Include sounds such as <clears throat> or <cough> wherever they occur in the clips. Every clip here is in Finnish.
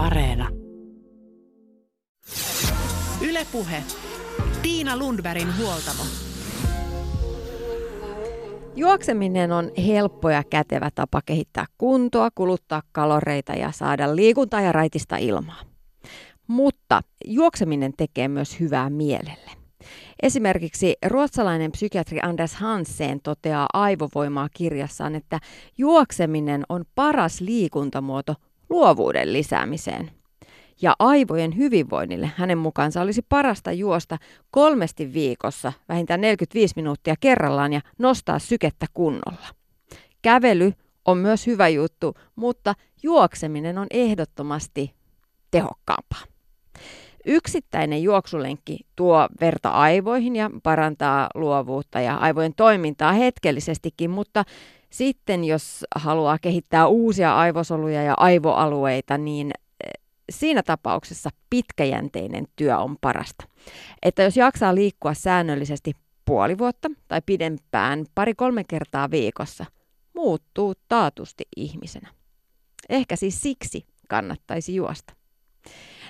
Areena. Ylepuhe. Tiina Lundbergin huoltamo. Juokseminen on helppo ja kätevä tapa kehittää kuntoa, kuluttaa kaloreita ja saada liikuntaa ja raitista ilmaa. Mutta juokseminen tekee myös hyvää mielelle. Esimerkiksi ruotsalainen psykiatri Anders Hansen toteaa aivovoimaa kirjassaan, että juokseminen on paras liikuntamuoto luovuuden lisäämiseen. Ja aivojen hyvinvoinnille hänen mukaansa olisi parasta juosta kolmesti viikossa, vähintään 45 minuuttia kerrallaan ja nostaa sykettä kunnolla. Kävely on myös hyvä juttu, mutta juokseminen on ehdottomasti tehokkaampaa. Yksittäinen juoksulenkki tuo verta aivoihin ja parantaa luovuutta ja aivojen toimintaa hetkellisestikin, mutta sitten jos haluaa kehittää uusia aivosoluja ja aivoalueita, niin eh, siinä tapauksessa pitkäjänteinen työ on parasta. Että jos jaksaa liikkua säännöllisesti puoli vuotta tai pidempään pari-kolme kertaa viikossa, muuttuu taatusti ihmisenä. Ehkä siis siksi kannattaisi juosta.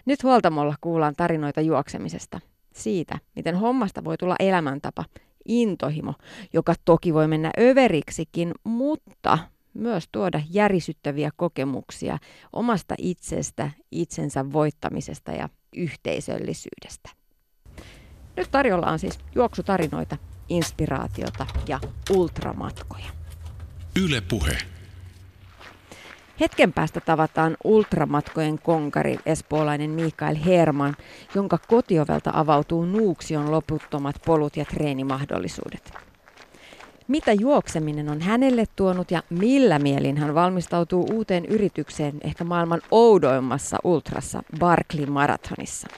Nyt huoltamolla kuullaan tarinoita juoksemisesta. Siitä, miten hommasta voi tulla elämäntapa, intohimo, joka toki voi mennä överiksikin, mutta myös tuoda järisyttäviä kokemuksia omasta itsestä, itsensä voittamisesta ja yhteisöllisyydestä. Nyt tarjolla on siis juoksutarinoita, inspiraatiota ja ultramatkoja. Yle puhe. Hetken päästä tavataan ultramatkojen konkari espoolainen Mikael Herman, jonka kotiovelta avautuu Nuuksion loputtomat polut ja treenimahdollisuudet. Mitä juokseminen on hänelle tuonut ja millä mielin hän valmistautuu uuteen yritykseen ehkä maailman oudoimmassa ultrassa Barkley Marathonissa.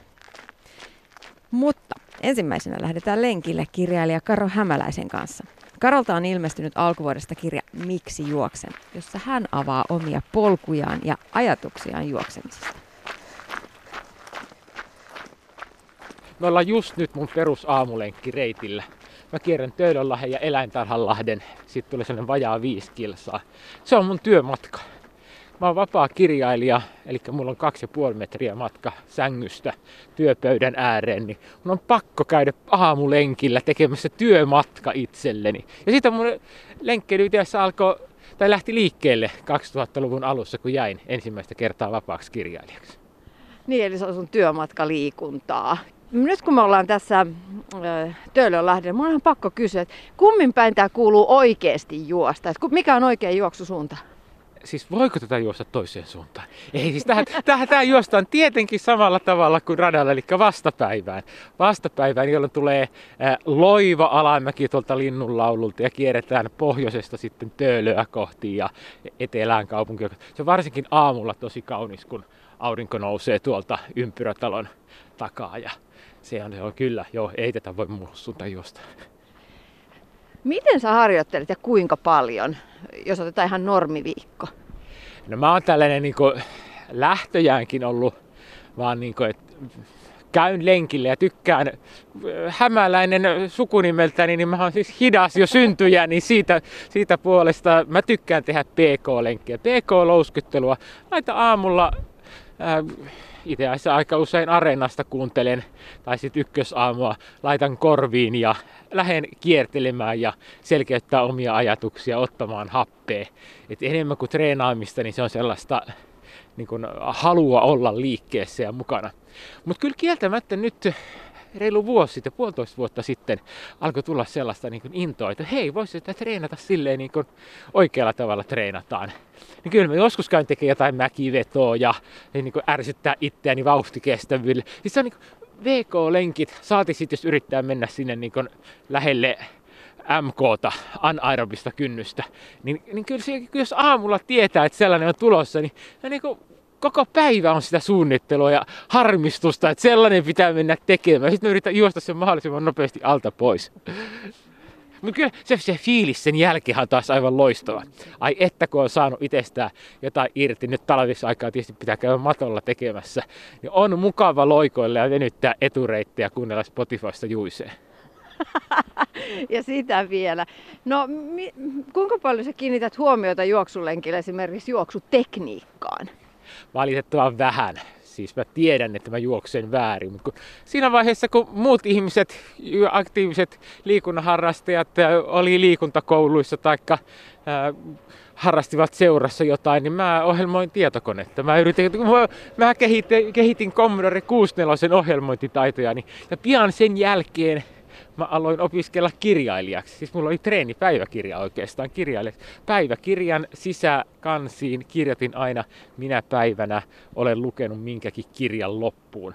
Mutta ensimmäisenä lähdetään lenkille kirjailija Karo Hämäläisen kanssa – Karolta on ilmestynyt alkuvuodesta kirja Miksi juoksen, jossa hän avaa omia polkujaan ja ajatuksiaan juoksemisesta. Me ollaan just nyt mun perusaamulenkki reitillä. Mä kierrän Töölönlahden ja Eläintarhanlahden. Sitten tulee sellainen vajaa viisi kilsaa. Se on mun työmatka. Mä oon vapaa kirjailija, eli mulla on kaksi ja puoli metriä matka sängystä työpöydän ääreen, niin mun on pakko käydä aamulenkillä tekemässä työmatka itselleni. Ja sitten mun lenkkeily alkoi, tai lähti liikkeelle 2000-luvun alussa, kun jäin ensimmäistä kertaa vapaaksi kirjailijaksi. Niin, eli se on sun työmatkaliikuntaa. Nyt kun me ollaan tässä Töölönlahdella, mun on pakko kysyä, että kummin päin tämä kuuluu oikeasti juosta? Että mikä on oikea juoksusuunta? Siis voiko tätä juosta toiseen suuntaan? Ei, siis tähän, tähän, tähän juostaan tietenkin samalla tavalla kuin radalla, eli vastapäivään. Vastapäivään, jolloin tulee loiva alamäki tuolta linnunlaululta ja kierretään pohjoisesta sitten Töölöä kohti ja etelään kaupunkia. Se on varsinkin aamulla tosi kaunis, kun aurinko nousee tuolta ympyrätalon takaa ja se on, se on kyllä, joo, ei tätä voi muulla suuntaan juosta. Miten sä harjoittelet ja kuinka paljon, jos otetaan ihan normiviikko? No mä oon tällainen niin kuin, lähtöjäänkin ollut vaan niin kuin, että käyn lenkille ja tykkään hämäläinen sukunimeltäni, niin mä oon siis hidas jo syntyjä, niin siitä, siitä puolesta mä tykkään tehdä PK-lenkkiä, PK-louskuttelua. Laita aamulla äh, itse asiassa aika usein areenasta kuuntelen, tai sitten ykkösaamua laitan korviin ja lähden kiertelemään ja selkeyttää omia ajatuksia, ottamaan happea. Et enemmän kuin treenaamista, niin se on sellaista niin kuin halua olla liikkeessä ja mukana. Mutta kyllä kieltämättä nyt reilu vuosi sitten, puolitoista vuotta sitten, alkoi tulla sellaista niin kuin intoa, että hei, voisi sitä treenata silleen niin kuin oikealla tavalla treenataan. Niin kyllä mä joskus käyn tekemään jotain mäkivetoa ja niin kuin ärsyttää itseäni vauhtikestävyydelle. Siis se on niin kuin VK-lenkit, saati sitten jos yrittää mennä sinne niin kuin lähelle MKta, anaerobista kynnystä, niin, niin kyllä se, jos aamulla tietää, että sellainen on tulossa, niin, niin kuin koko päivä on sitä suunnittelua ja harmistusta, että sellainen pitää mennä tekemään. Sitten mä yritän juosta sen mahdollisimman nopeasti alta pois. Mutta kyllä se, se fiilis sen jälkeen on taas aivan loistava. Ai että kun on saanut itsestään jotain irti, nyt talvissa aikaa tietysti pitää käydä matolla tekemässä, niin on mukava loikoilla ja venyttää etureittejä kuunnella Spotifysta juiseen. ja sitä vielä. No mi- kuinka paljon sä kiinnität huomiota juoksulenkillä esimerkiksi juoksutekniikkaan? Valitettavan vähän. Siis mä tiedän, että mä juoksen väärin, mutta kun siinä vaiheessa, kun muut ihmiset, aktiiviset liikunnanharrastajat oli liikuntakouluissa tai harrastivat seurassa jotain, niin mä ohjelmoin tietokonetta. Mä, yritin, mä, kehitin, kehitin Commodore 64 ohjelmointitaitoja, niin, ja pian sen jälkeen mä aloin opiskella kirjailijaksi. Siis mulla oli treeni päiväkirja oikeastaan kirjailijaksi. Päiväkirjan sisäkansiin kirjoitin aina, minä päivänä olen lukenut minkäkin kirjan loppuun.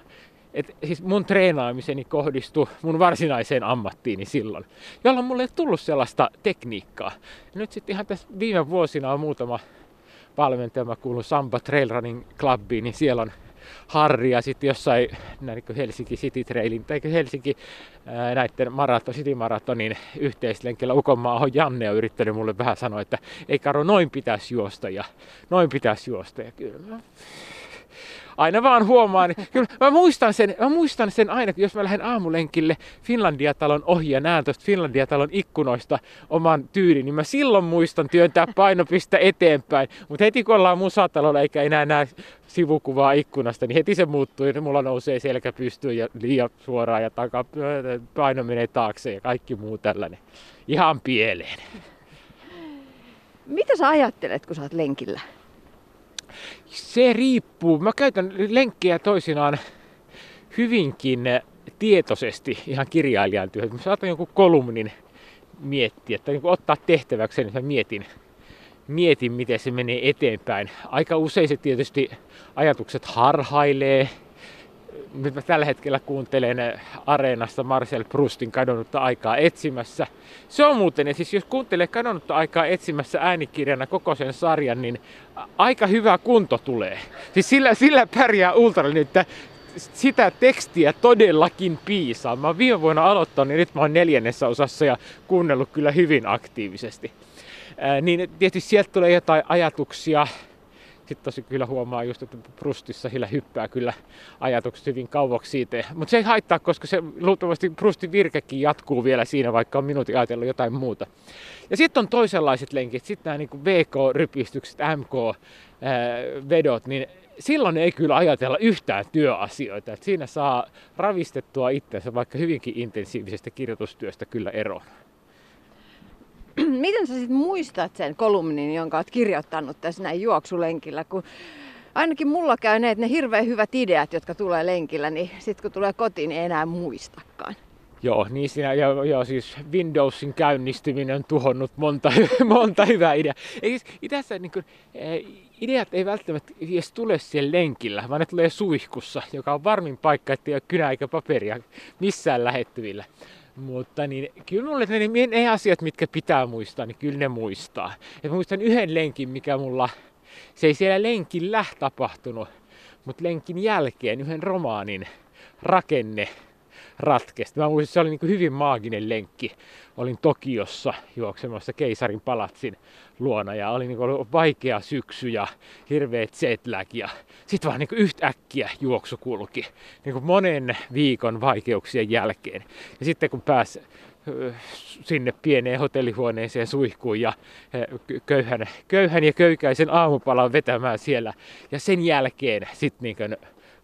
Et siis mun treenaamiseni kohdistui mun varsinaiseen ammattiini silloin, jolloin mulle ei tullut sellaista tekniikkaa. Nyt sitten ihan tässä viime vuosina on muutama valmentaja, mä kuulun Samba Trail Running Clubiin, niin siellä on Harri ja sitten jossain näin Helsinki City Trailin tai Helsinki ää, näiden maraton, City Maratonin yhteislenkillä on Janne on yrittänyt mulle vähän sanoa, että ei Karo, noin pitäisi juosta ja noin pitäisi juosta. Ja kyllä aina vaan huomaan. Kyllä, mä, muistan sen, mä muistan sen aina, jos mä lähden aamulenkille Finlandia-talon ohi ja näen tuosta Finlandia-talon ikkunoista oman tyylin, niin mä silloin muistan työntää painopista eteenpäin. Mutta heti kun ollaan musatalolla eikä enää näe sivukuvaa ikkunasta, niin heti se muuttuu ja mulla nousee selkä pystyyn ja liian suoraan ja taka, paino menee taakse ja kaikki muu tällainen. Ihan pieleen. Mitä sä ajattelet, kun sä oot lenkillä? Se riippuu. Mä käytän lenkkejä toisinaan hyvinkin tietoisesti ihan kirjailijan työhön. Mä saatan jonkun kolumnin miettiä tai niin ottaa tehtäväksi, että mä mietin, mietin, miten se menee eteenpäin. Aika usein se tietysti ajatukset harhailee, nyt mä tällä hetkellä kuuntelen Areenasta Marcel Prustin kadonnutta aikaa etsimässä. Se on muuten, ja siis jos kuuntelee kadonnutta aikaa etsimässä äänikirjana koko sen sarjan, niin aika hyvä kunto tulee. Siis sillä, sillä pärjää ultra, että sitä tekstiä todellakin piisaa. Mä oon viime vuonna aloittanut, niin nyt mä oon neljännessä osassa ja kuunnellut kyllä hyvin aktiivisesti. Ää, niin tietysti sieltä tulee jotain ajatuksia, sitten tosi kyllä huomaa just, että Prustissa sillä hyppää kyllä ajatukset hyvin kauaksi siitä. Mutta se ei haittaa, koska se luultavasti Prustin virkekin jatkuu vielä siinä, vaikka on minuutin ajatellut jotain muuta. Ja sitten on toisenlaiset lenkit, sitten nämä niin VK-rypistykset, MK-vedot, niin silloin ei kyllä ajatella yhtään työasioita. Et siinä saa ravistettua itsensä vaikka hyvinkin intensiivisestä kirjoitustyöstä kyllä eroon. <clears throat> miten sä sitten muistat sen kolumnin, jonka oot kirjoittanut tässä näin juoksulenkillä, kun ainakin mulla käy ne, että ne hirveän hyvät ideat, jotka tulee lenkillä, niin sitten kun tulee kotiin, niin ei enää muistakaan. Joo, niin siinä, joo, joo, siis Windowsin käynnistyminen on tuhonnut monta, <laughs> monta hyvää ideaa. Ei, siis, tässä niin kuin, eh, ideat ei välttämättä edes tule siellä lenkillä, vaan ne tulee suihkussa, joka on varmin paikka, että ei ole kynä eikä paperia missään lähettyvillä. Mutta niin, kyllä mulle ne, ne asiat, mitkä pitää muistaa, niin kyllä ne muistaa. Et muistan yhden lenkin, mikä mulla, se ei siellä lenkillä tapahtunut, mutta lenkin jälkeen yhden romaanin rakenne ratkesti. Mä muistin, se oli niin kuin hyvin maaginen lenkki. Olin Tokiossa juoksemassa keisarin palatsin luona ja oli niin kuin vaikea syksy ja hirveä jetlag ja sitten vaan niin kuin yhtäkkiä juoksu kulki niin kuin monen viikon vaikeuksien jälkeen. Ja sitten kun pääsi sinne pieneen hotellihuoneeseen suihkuun ja köyhän, köyhän ja köykäisen aamupalan vetämään siellä. Ja sen jälkeen sitten niin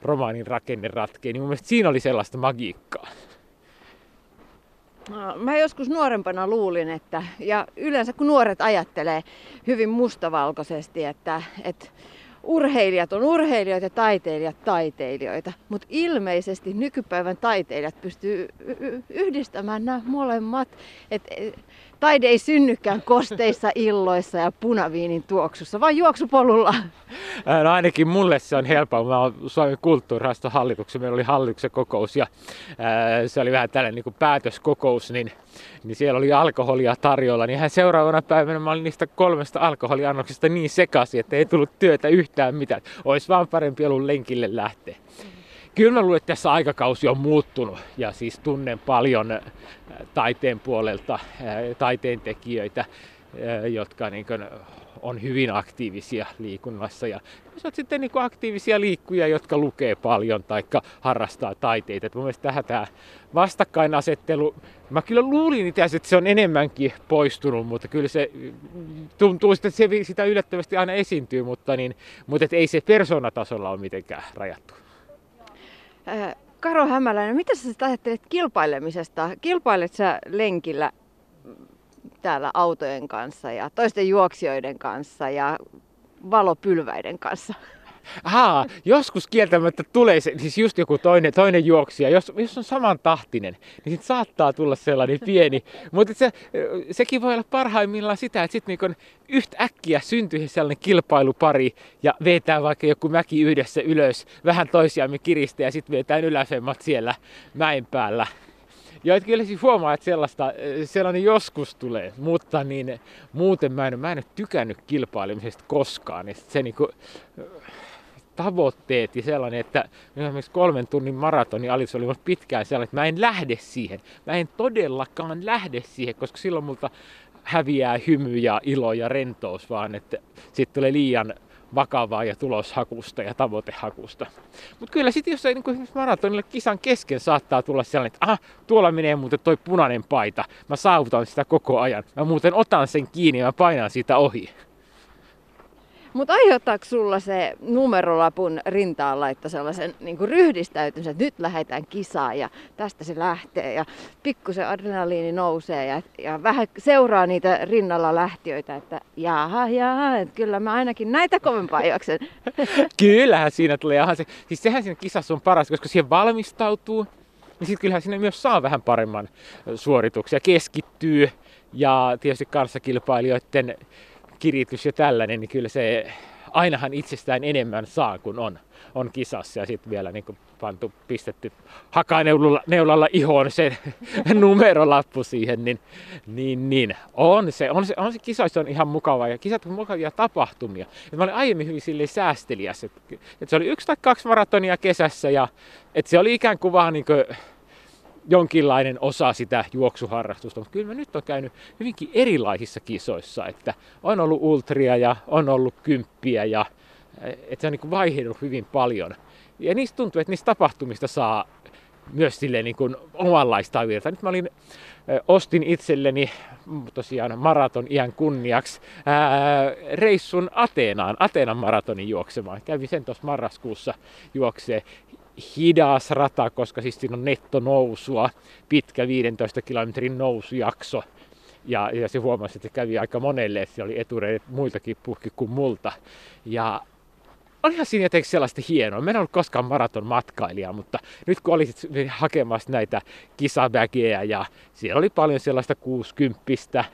romaanin rakenne ratkee, niin mun mielestä siinä oli sellaista magiikkaa. No, mä joskus nuorempana luulin, että, ja yleensä kun nuoret ajattelee hyvin mustavalkoisesti, että, että urheilijat on urheilijoita ja taiteilijat taiteilijoita. Mutta ilmeisesti nykypäivän taiteilijat pystyy yhdistämään nämä molemmat. Et taide ei synnykään kosteissa <laughs> illoissa ja punaviinin tuoksussa, vaan juoksupolulla. No ainakin mulle se on helppoa. Mä oon Suomen kulttuurirahaston hallituksen, meillä oli hallituksen kokous ja ää, se oli vähän tällainen niin kuin päätöskokous, niin, niin siellä oli alkoholia tarjolla. Niin hän seuraavana päivänä mä olin niistä kolmesta alkoholiannoksesta niin sekaisin, että ei tullut työtä yhtään mitään. Olisi vaan parempi ollut lenkille lähteä kyllä mä luulen, että tässä aikakausi on muuttunut ja siis tunnen paljon äh, taiteen puolelta äh, taiteen tekijöitä, äh, jotka niin on hyvin aktiivisia liikunnassa. Ja se on sitten niin aktiivisia liikkuja, jotka lukee paljon tai harrastaa taiteita. Et mun mielestä tähän tämä vastakkainasettelu, mä kyllä luulin itse asiassa, että se on enemmänkin poistunut, mutta kyllä se tuntuu, että se sitä yllättävästi aina esiintyy, mutta, niin, mutta et ei se persoonatasolla ole mitenkään rajattu. Karo Hämäläinen, mitä sä ajattelet kilpailemisesta? Kilpailet sä lenkillä täällä autojen kanssa ja toisten juoksijoiden kanssa ja valopylväiden kanssa? Haa, joskus kieltämättä tulee se, siis just joku toinen, toinen juoksija, jos, jos on saman tahtinen, niin sit saattaa tulla sellainen pieni, mutta se, sekin voi olla parhaimmillaan sitä, että sitten niin yhtä äkkiä syntyy sellainen kilpailupari ja vetää vaikka joku mäki yhdessä ylös, vähän toisiamme kiristää ja sitten vetään yläsemmat siellä mäen päällä. Ja et kyllä siis huomaa, että sellaista, sellainen joskus tulee, mutta niin, muuten mä en, mä en ole tykännyt kilpailemisesta koskaan. Niin se niinku, tavoitteet ja sellainen, että esimerkiksi kolmen tunnin maratoni alis oli pitkään sellainen, että mä en lähde siihen. Mä en todellakaan lähde siihen, koska silloin multa häviää hymy ja ilo ja rentous, vaan että sitten tulee liian vakavaa ja tuloshakusta ja tavoitehakusta. Mutta kyllä sitten jos ei niin maratonille kisan kesken saattaa tulla sellainen, että aha, tuolla menee muuten toi punainen paita, mä saavutan sitä koko ajan. Mä muuten otan sen kiinni ja mä painan siitä ohi. Mutta aiheuttaako sulla se numerolapun rintaan laittaa sellaisen niin ryhdistäytymisen, että nyt lähdetään kisaan ja tästä se lähtee ja pikkusen adrenaliini nousee ja, ja vähän seuraa niitä rinnalla lähtiöitä, että jaha, jaha, että kyllä mä ainakin näitä kovempaa juoksen. <laughs> Kyllähän siinä tulee, jaha, se, siis sehän siinä kisassa on paras, koska siihen valmistautuu, niin sitten kyllähän sinne myös saa vähän paremman suorituksia, keskittyy ja tietysti kanssakilpailijoiden kiritys ja tällainen, niin kyllä se ainahan itsestään enemmän saa kuin on, on kisassa. Ja sitten vielä niin pantu, pistetty hakaneulalla ihoon se <laughs> numerolappu siihen, niin, niin, niin on, se, on, se, on se kisoissa on ihan mukava ja kisat on mukavia tapahtumia. Et mä olin aiemmin hyvin silleen säästeliäs, että et se oli yksi tai kaksi maratonia kesässä ja että se oli ikään kuin vaan niin kuin, jonkinlainen osa sitä juoksuharrastusta, mutta kyllä mä nyt on käynyt hyvinkin erilaisissa kisoissa, että on ollut ultria ja on ollut kymppiä ja että se on niin vaihdellut hyvin paljon. Ja niistä tuntuu, että niistä tapahtumista saa myös silleen niin kuin omanlaista virta. Nyt mä olin, ostin itselleni tosiaan maraton iän kunniaksi ää, reissun Ateenaan, Ateenan maratonin juoksemaan. Kävin sen tuossa marraskuussa juoksee hidas rata, koska siis siinä on nettonousua, pitkä 15 kilometrin nousujakso. Ja, ja se huomasi, että se kävi aika monelle, siellä oli etureidet muiltakin puhki kuin multa. Ja siinä jotenkin sellaista hienoa. Mä en ollut koskaan maraton matkailija, mutta nyt kun olisit hakemassa näitä kisabägejä ja siellä oli paljon sellaista 60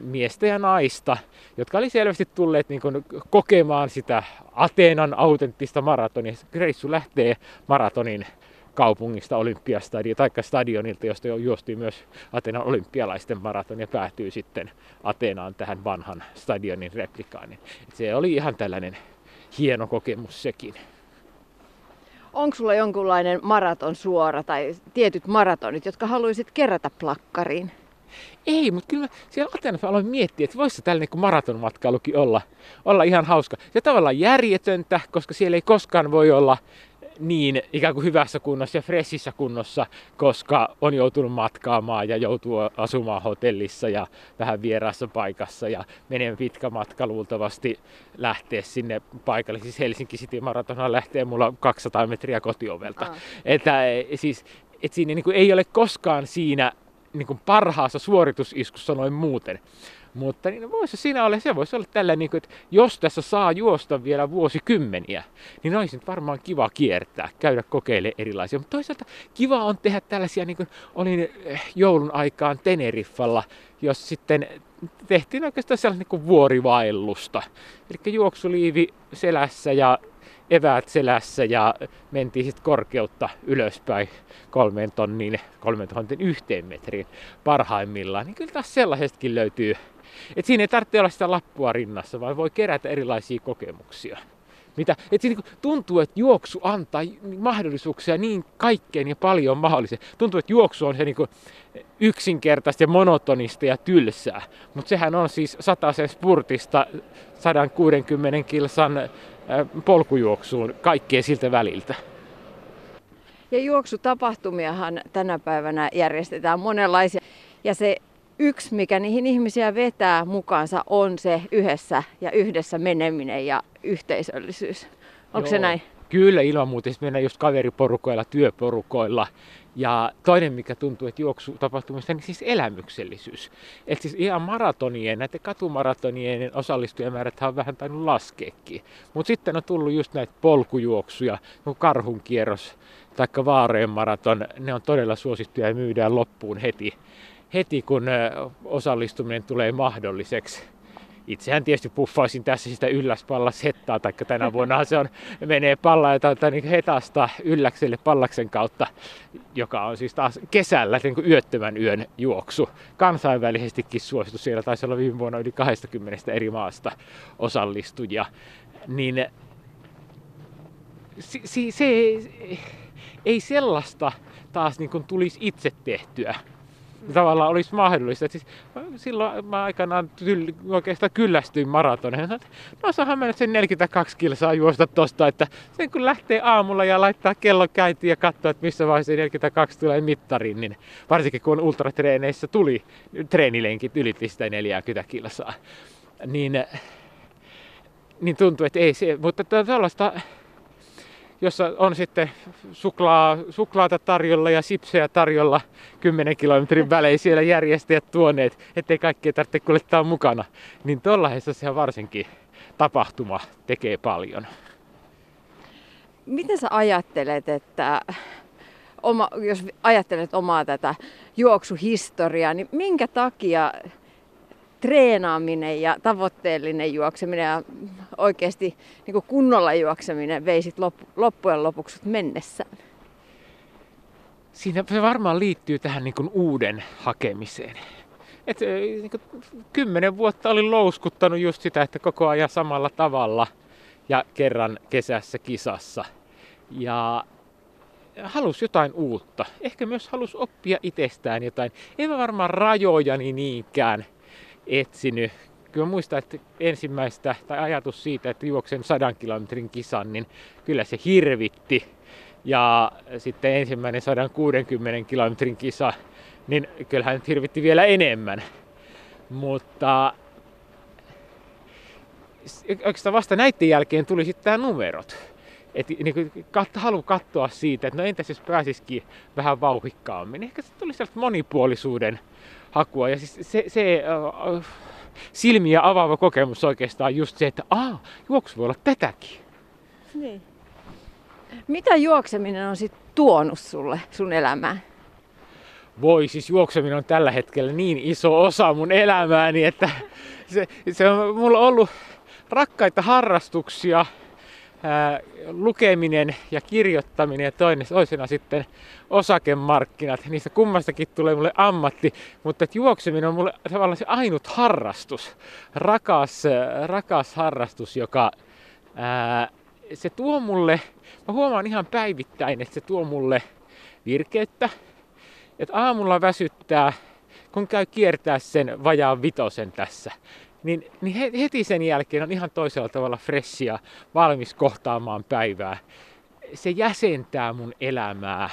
miestä ja naista, jotka oli selvästi tulleet niin kuin, kokemaan sitä Ateenan autenttista maratonia. Reissu lähtee maratonin kaupungista Olympiastadion tai stadionilta, josta juostiin myös Atenan olympialaisten maraton ja päätyy sitten Ateenaan tähän vanhan stadionin replikaan. Et se oli ihan tällainen hieno kokemus sekin. Onko sulla jonkunlainen maraton suora tai tietyt maratonit, jotka haluaisit kerätä plakkariin? Ei, mutta kyllä mä siellä Atenassa aloin miettiä, että voisi tällainen kuin maratonmatkailukin olla, olla ihan hauska. Se tavallaan järjetöntä, koska siellä ei koskaan voi olla niin ikään kuin hyvässä kunnossa ja fressissä kunnossa, koska on joutunut matkaamaan ja joutuu asumaan hotellissa ja vähän vieraassa paikassa ja menee pitkä matka luultavasti lähteä sinne paikalle. Siis Helsinki City Marathonhan lähtee mulla 200 metriä kotiovelta. Ah. Että eh, siis, et siinä niin kuin ei ole koskaan siinä niin kuin parhaassa suoritusiskussa noin muuten. Mutta niin voisi siinä olla, se voisi olla tällä, niin kuin, että jos tässä saa juosta vielä vuosikymmeniä, niin olisi nyt varmaan kiva kiertää, käydä kokeilemaan erilaisia. Mutta toisaalta kiva on tehdä tällaisia, niin kuin olin eh, joulun aikaan Teneriffalla, jos sitten tehtiin oikeastaan sellaista niin kuin vuorivaellusta. Eli juoksuliivi selässä ja eväät selässä ja mentiin sitten korkeutta ylöspäin kolmeen tonniin, kolmeen tonnin yhteen metriin parhaimmillaan, niin kyllä taas sellaisestakin löytyy. Et siinä ei tarvitse olla sitä lappua rinnassa, vaan voi kerätä erilaisia kokemuksia. Mitä, et se niin tuntuu, että juoksu antaa mahdollisuuksia niin kaikkeen ja paljon mahdollisia. Tuntuu, että juoksu on se niin yksinkertaista ja monotonista ja tylsää. Mutta sehän on siis sen spurtista 160 kilsan polkujuoksuun kaikkea siltä väliltä. Ja juoksutapahtumiahan tänä päivänä järjestetään monenlaisia. Ja se yksi, mikä niihin ihmisiä vetää mukaansa, on se yhdessä ja yhdessä meneminen ja yhteisöllisyys. Onko Joo. se näin? Kyllä, ilman muuta. Siis mennään just kaveriporukoilla, työporukoilla. Ja toinen, mikä tuntuu, että juoksutapahtumista, niin siis elämyksellisyys. Että siis ihan maratonien, näiden katumaratonien osallistujamäärät on vähän tainnut laskeekin. Mutta sitten on tullut just näitä polkujuoksuja, karhun kierros tai vaareen maraton. Ne on todella suosittuja ja myydään loppuun heti, heti kun osallistuminen tulee mahdolliseksi itsehän tietysti puffaisin tässä sitä ylläspallas hettaa, taikka tänä vuonna se on, menee palla tai niin hetasta ylläkselle pallaksen kautta, joka on siis taas kesällä niin yöttömän yön juoksu. Kansainvälisestikin suosittu, siellä taisi olla viime vuonna yli 20 eri maasta osallistujia. Niin se, se, se ei sellaista taas niin tulisi itse tehtyä tavallaan olisi mahdollista. siis silloin mä aikanaan tyl, oikeastaan kyllästyin maratoneen. No saahan mennä sen 42 kilsaa juosta tosta, että sen kun lähtee aamulla ja laittaa kello käyntiin ja katsoo, että missä vaiheessa 42 tulee mittariin, niin varsinkin kun ultratreeneissä tuli treenilenkit sitä 40 kilsaa, niin, niin tuntuu, että ei se, mutta tällaista jossa on sitten suklaa, suklaata tarjolla ja sipsejä tarjolla 10 kilometrin välein siellä järjestäjät tuoneet, ettei kaikkea tarvitse kuljettaa mukana. Niin tuollaisessa se varsinkin tapahtuma tekee paljon. Miten sä ajattelet, että oma, jos ajattelet omaa tätä juoksuhistoriaa, niin minkä takia treenaaminen ja tavoitteellinen juokseminen ja oikeasti niin kunnolla juokseminen veisit loppujen lopuksi mennessään? Siinä se varmaan liittyy tähän niin kuin uuden hakemiseen. Et, niin kuin, kymmenen vuotta olin louskuttanut just sitä, että koko ajan samalla tavalla ja kerran kesässä kisassa. Ja halusi jotain uutta. Ehkä myös halusi oppia itsestään jotain. Mä varmaan rajojani niinkään etsinyt. Kyllä muistan, että ensimmäistä tai ajatus siitä, että juoksen sadan kilometrin kisan, niin kyllä se hirvitti. Ja sitten ensimmäinen 160 kilometrin kisa, niin kyllähän nyt hirvitti vielä enemmän. Mutta oikeastaan vasta näiden jälkeen tuli sitten tämä numerot. Et niin kat, halu katsoa siitä, että no entäs jos pääsisikin vähän vauhikkaammin. Ehkä se tuli sieltä monipuolisuuden hakua. Ja siis se, se äh, silmiä avaava kokemus oikeastaan just se, että aa, juoksu voi olla tätäkin. Niin. Mitä juokseminen on sitten tuonut sulle sun elämään? Voi, siis juokseminen on tällä hetkellä niin iso osa mun elämääni, että se, se on mulla ollut rakkaita harrastuksia, ää, lukeminen ja kirjoittaminen ja toinen, toisena sitten osakemarkkinat. Niistä kummastakin tulee mulle ammatti, mutta juokseminen on mulle tavallaan se ainut harrastus, rakas, rakas harrastus, joka ää, se tuo mulle, mä huomaan ihan päivittäin, että se tuo mulle virkeyttä, että aamulla väsyttää, kun käy kiertää sen vajaan vitosen tässä, niin, niin heti sen jälkeen on ihan toisella tavalla fressia, valmis kohtaamaan päivää. Se jäsentää mun elämää.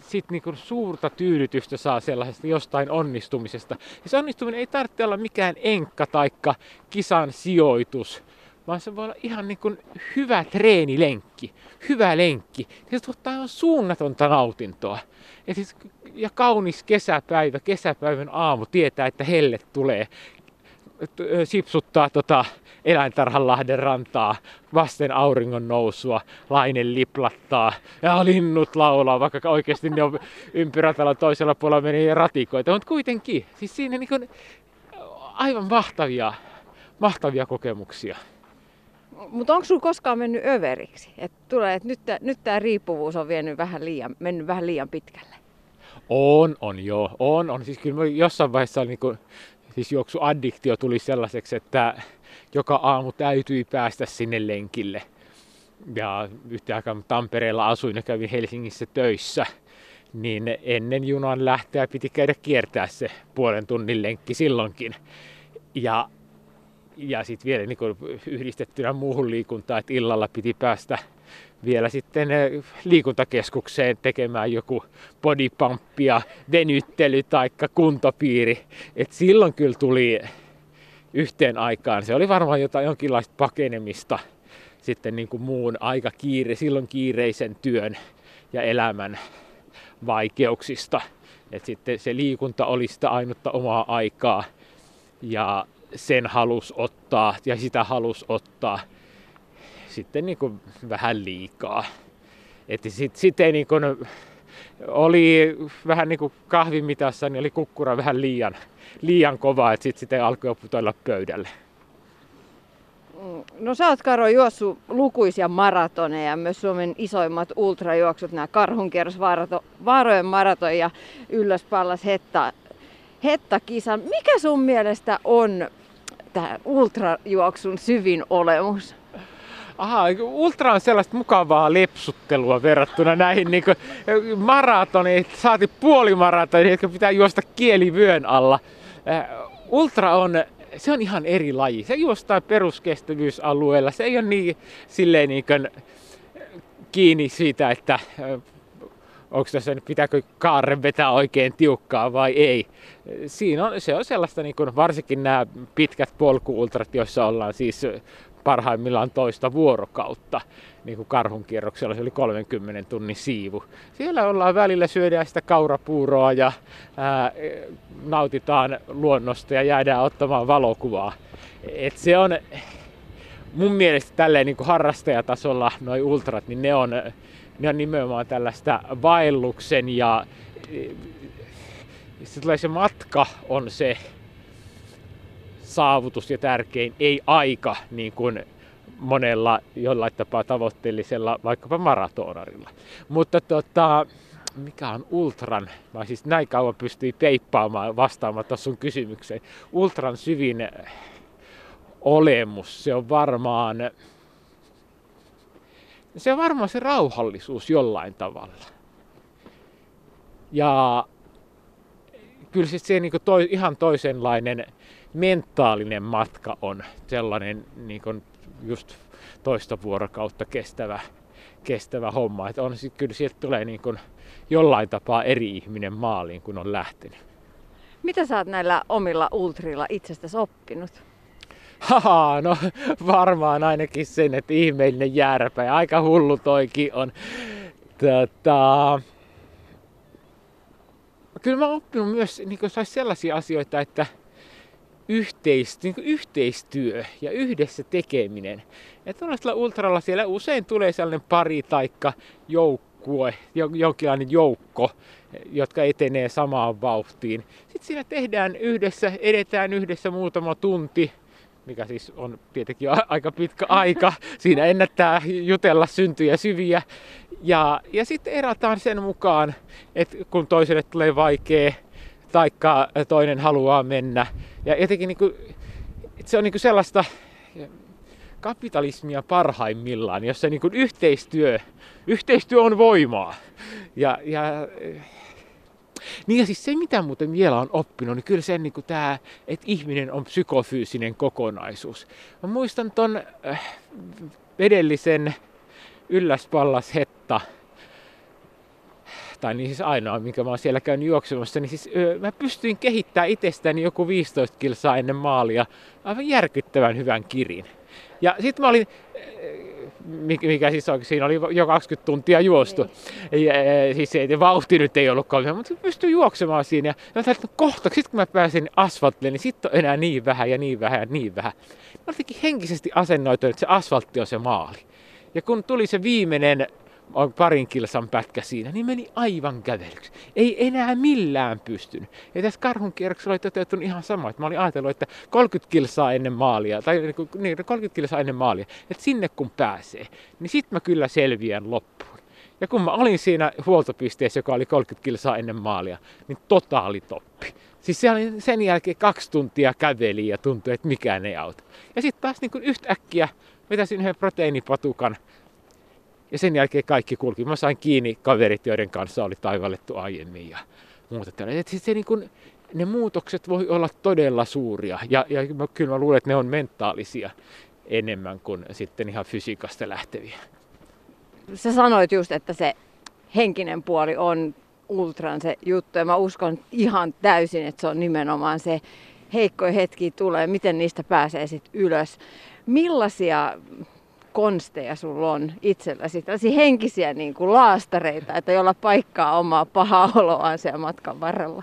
Sitten niin suurta tyydytystä saa sellaisesta jostain onnistumisesta. Ja se onnistuminen ei tarvitse olla mikään enkka taikka kisan sijoitus, vaan se voi olla ihan niin kuin hyvä treenilenkki, hyvä lenkki. Se tuottaa aivan suunnatonta nautintoa. Ja, siis, ja kaunis kesäpäivä, kesäpäivän aamu tietää, että helle tulee sipsuttaa tota eläintarhanlahden rantaa vasten auringon nousua, lainen liplattaa ja linnut laulaa, vaikka oikeasti ne on ympyrätalon toisella puolella meni ratikoita, mutta kuitenkin, siis siinä niin aivan mahtavia, mahtavia kokemuksia. Mutta onko sinulla koskaan mennyt överiksi? Et tulee, että nyt, nyt tämä riippuvuus on vienyt vähän liian, mennyt vähän liian pitkälle. On, on joo, on, on. Siis kyllä jossain vaiheessa oli niin siis juoksuaddiktio tuli sellaiseksi, että joka aamu täytyi päästä sinne lenkille. Ja yhtä aikaa Tampereella asuin ja kävin Helsingissä töissä, niin ennen junan lähteä piti käydä kiertää se puolen tunnin lenkki silloinkin. Ja, ja sitten vielä niin yhdistettynä muuhun liikuntaan, että illalla piti päästä vielä sitten eh, liikuntakeskukseen tekemään joku bodypumppia, venyttely tai kuntopiiri. Et silloin kyllä tuli yhteen aikaan. Se oli varmaan jotain jonkinlaista pakenemista sitten niin kuin muun aika kiire, silloin kiireisen työn ja elämän vaikeuksista. Et sitten se liikunta oli sitä ainutta omaa aikaa ja sen halus ottaa ja sitä halus ottaa sitten niin kuin vähän liikaa. Että sitten sit ei niin kuin, oli vähän niin kuin kahvimitassa, niin oli kukkura vähän liian, liian kova, että sitten sit alkoi putoilla pöydälle. Mm, no sä oot Karo juossut lukuisia maratoneja, myös Suomen isoimmat ultrajuoksut, nämä Karhunkierros, Vaarojen maraton ja Ylöspallas Hetta, Hetta-kisan. Mikä sun mielestä on tämä ultrajuoksun syvin olemus? Aha, ultra on sellaista mukavaa lepsuttelua verrattuna näihin niin maratoniin, saati puolimaratoniin, jotka pitää juosta kielivyön alla. Äh, ultra on, se on ihan eri laji. Se juostaa peruskestävyysalueella. Se ei ole niin, silleen niin kuin, kiinni siitä, että äh, onko tässä pitääkö kaaren vetää oikein tiukkaa vai ei. Siinä on, se on sellaista, niin kuin varsinkin nämä pitkät polkuultrat, joissa ollaan siis parhaimmillaan toista vuorokautta, niin kuin karhun kierroksella, se oli 30 tunnin siivu. Siellä ollaan välillä, syödään sitä kaurapuuroa ja ää, nautitaan luonnosta ja jäädään ottamaan valokuvaa. Et se on mun mielestä tälleen niin kuin harrastajatasolla noi ultrat, niin ne on, ne on nimenomaan tällaista vaelluksen ja se tulee se matka on se, saavutus ja tärkein, ei aika, niin kuin monella jollain tapaa tavoitteellisella vaikkapa maratonarilla. Mutta tota, mikä on ultran, mä siis näin kauan pystyy peippaamaan vastaamatta sun kysymykseen. Ultran syvin olemus, se on varmaan, se on varmaan se rauhallisuus jollain tavalla. Ja kyllä se niin toi, ihan toisenlainen mentaalinen matka on sellainen niin kuin just toista vuorokautta kestävä, kestävä homma. Että on, kyllä sieltä tulee niin kuin jollain tapaa eri ihminen maaliin, kun on lähtenyt. Mitä sä oot näillä omilla ultrilla itsestäsi oppinut? Haha, no varmaan ainakin sen, että ihmeellinen järpä ja aika hullu toikin on. Tota, kyllä mä oon oppinut myös niin sellaisia asioita, että yhteist, niin yhteistyö ja yhdessä tekeminen. Ja tuollaisella ultralla siellä usein tulee sellainen pari taikka joukkue, jonkinlainen joukko, jotka etenee samaan vauhtiin. Sitten siinä tehdään yhdessä, edetään yhdessä muutama tunti, mikä siis on tietenkin aika pitkä <laughs> aika. Siinä ennättää jutella syntyjä syviä. Ja, ja sitten erataan sen mukaan, että kun toiselle tulee vaikea, taikka toinen haluaa mennä. Ja jotenkin niin kuin, se on niin kuin sellaista kapitalismia parhaimmillaan, jossa niin kuin yhteistyö, yhteistyö on voimaa. Ja, ja, niin ja siis se, mitä muuten vielä on oppinut, niin kyllä se, niin kuin tämä, että ihminen on psykofyysinen kokonaisuus. Mä muistan ton äh, edellisen Ylläspallas Hetta tai niin siis ainoa, minkä mä oon siellä käynyt juoksemassa, niin siis öö, mä pystyin kehittämään itsestäni joku 15 kilsaa ennen maalia aivan järkyttävän hyvän kirin. Ja sitten mä olin, mikä siis on, siinä oli jo 20 tuntia juostu. Niin. Ja, siis ei, vauhti nyt ei ollut kovin, mutta pystyin juoksemaan siinä. Ja mä ajattelin, että kohta, sit kun mä pääsin asfaltille, niin sitten on enää niin vähän ja niin vähän ja niin vähän. Mä olin henkisesti asennoitunut, että se asfaltti on se maali. Ja kun tuli se viimeinen parin kilsan pätkä siinä, niin meni aivan kävelyksi. Ei enää millään pystynyt. Ja tässä karhun kierroksella oli toteutunut ihan sama. Että mä olin ajatellut, että 30 kilsaa ennen maalia, tai niin, 30 kilsaa ennen maalia, että sinne kun pääsee, niin sit mä kyllä selviän loppuun. Ja kun mä olin siinä huoltopisteessä, joka oli 30 kilsaa ennen maalia, niin totaali toppi. Siis se oli sen jälkeen kaksi tuntia käveli ja tuntui, että mikään ei auta. Ja sitten taas niin yhtäkkiä vetäsin yhden proteiinipatukan ja sen jälkeen kaikki kulki. Mä sain kiinni kaverit, joiden kanssa oli taivallettu aiemmin ja muuta. Et siis se niin kuin, ne muutokset voi olla todella suuria ja, ja mä, kyllä mä luulen, että ne on mentaalisia enemmän kuin sitten ihan fysiikasta lähteviä. Sä sanoit just, että se henkinen puoli on ultran se juttu ja mä uskon ihan täysin, että se on nimenomaan se heikkoja hetki tulee, miten niistä pääsee sitten ylös. Millaisia konsteja sulla on itselläsi, tällaisia henkisiä niin kuin laastareita, että jolla paikkaa omaa pahaa oloaan siellä matkan varrella?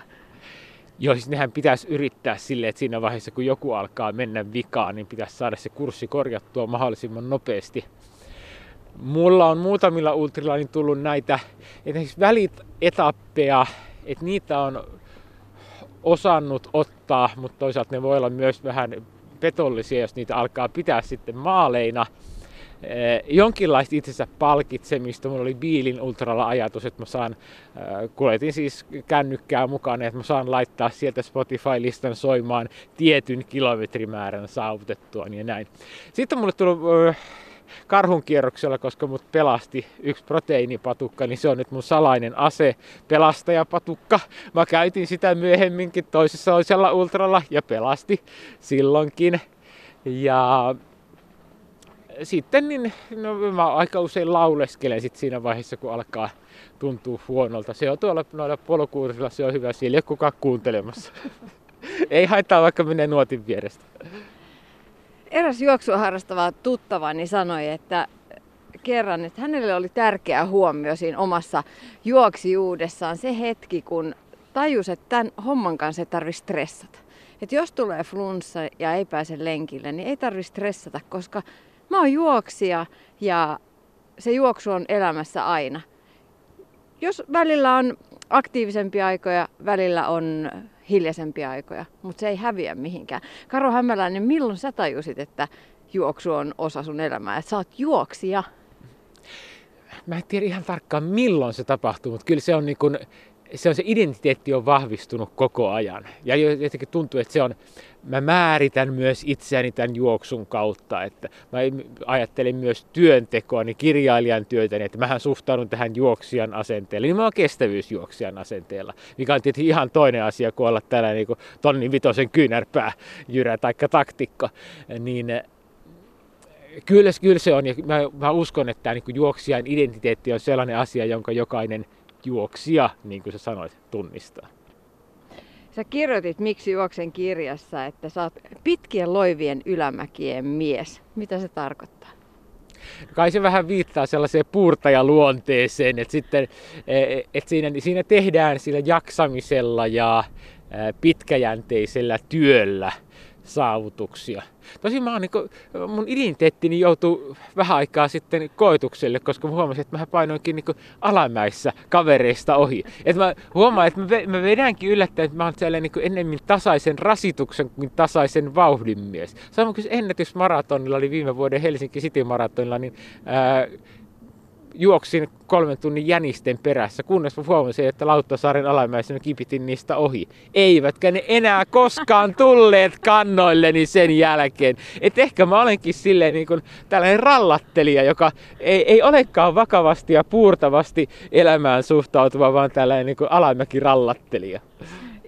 Joo, siis nehän pitäisi yrittää silleen, että siinä vaiheessa kun joku alkaa mennä vikaan, niin pitäisi saada se kurssi korjattua mahdollisimman nopeasti. Mulla on muutamilla ultrilla niin tullut näitä esimerkiksi välietappeja, että niitä on osannut ottaa, mutta toisaalta ne voi olla myös vähän petollisia, jos niitä alkaa pitää sitten maaleina. Eh, jonkinlaista itsensä palkitsemista. Mulla oli Biilin ultralla ajatus, että mä saan, eh, kuljetin siis kännykkää mukaan, että mä saan laittaa sieltä Spotify-listan soimaan tietyn kilometrimäärän saavutettua ja näin. Sitten mulle tullut eh, karhun kierroksella, koska mut pelasti yksi proteiinipatukka, niin se on nyt mun salainen ase, pelastajapatukka. Mä käytin sitä myöhemminkin toisessa toisella ultralla ja pelasti silloinkin. Ja sitten niin, no, mä aika usein lauleskelen sit siinä vaiheessa, kun alkaa tuntua huonolta. Se on tuolla noilla polokuurisilla, se on hyvä, siellä ei ole kukaan kuuntelemassa. <laughs> ei haittaa, vaikka menee nuotin vierestä. Eräs juoksua harrastava tuttavani sanoi, että kerran, että hänelle oli tärkeä huomio siinä omassa juoksijuudessaan se hetki, kun tajus, että tämän homman kanssa ei tarvitse stressata. Että jos tulee flunssa ja ei pääse lenkille, niin ei tarvitse stressata, koska mä oon juoksija ja se juoksu on elämässä aina. Jos välillä on aktiivisempia aikoja, välillä on hiljaisempia aikoja, mutta se ei häviä mihinkään. Karo Hämäläinen, milloin sä tajusit, että juoksu on osa sun elämää, että sä oot juoksija? Mä en tiedä ihan tarkkaan milloin se tapahtuu, mutta kyllä se on niin kuin, se, on se identiteetti on vahvistunut koko ajan. Ja jotenkin tuntuu, että se on, mä määritän myös itseäni tämän juoksun kautta, että mä ajattelen myös työntekoa, niin kirjailijan työtä, niin että mähän suhtaudun tähän juoksijan asenteella, niin mä oon kestävyysjuoksijan asenteella, mikä on tietysti ihan toinen asia kuin olla tällainen niin kuin tonni vitosen kyynärpää jyrä tai taktikko, niin kyllä, kyllä se on, ja mä, mä uskon, että tämä niin juoksijan identiteetti on sellainen asia, jonka jokainen juoksija, niin kuin sä sanoit, tunnistaa. Sä kirjoitit Miksi juoksen kirjassa, että sä oot pitkien loivien ylämäkien mies. Mitä se tarkoittaa? Kai se vähän viittaa sellaiseen puurtajaluonteeseen, että, sitten, e, että siinä, siinä tehdään sillä jaksamisella ja pitkäjänteisellä työllä – saavutuksia. Tosin mä oon, niin kuin, mun identiteettini joutuu vähän aikaa sitten koetukselle, koska mä huomasin, että mä painoinkin niin alamäissä kavereista ohi. Et mä huomaan, että mä, vedänkin yllättäen, että mä oon siellä niin ennemmin tasaisen rasituksen kuin tasaisen vauhdin mies. Samoin kuin ennätysmaratonilla oli viime vuoden Helsinki City Maratonilla, niin ää, juoksin kolmen tunnin jänisten perässä, kunnes mä huomasin, että Lauttasaaren alamäessä mä kipitin niistä ohi. Eivätkä ne enää koskaan tulleet kannoilleni sen jälkeen. Et ehkä mä olenkin silleen niin kuin tällainen rallattelija, joka ei, ei olekaan vakavasti ja puurtavasti elämään suhtautuva, vaan tällainen niin kuin alamäki rallattelija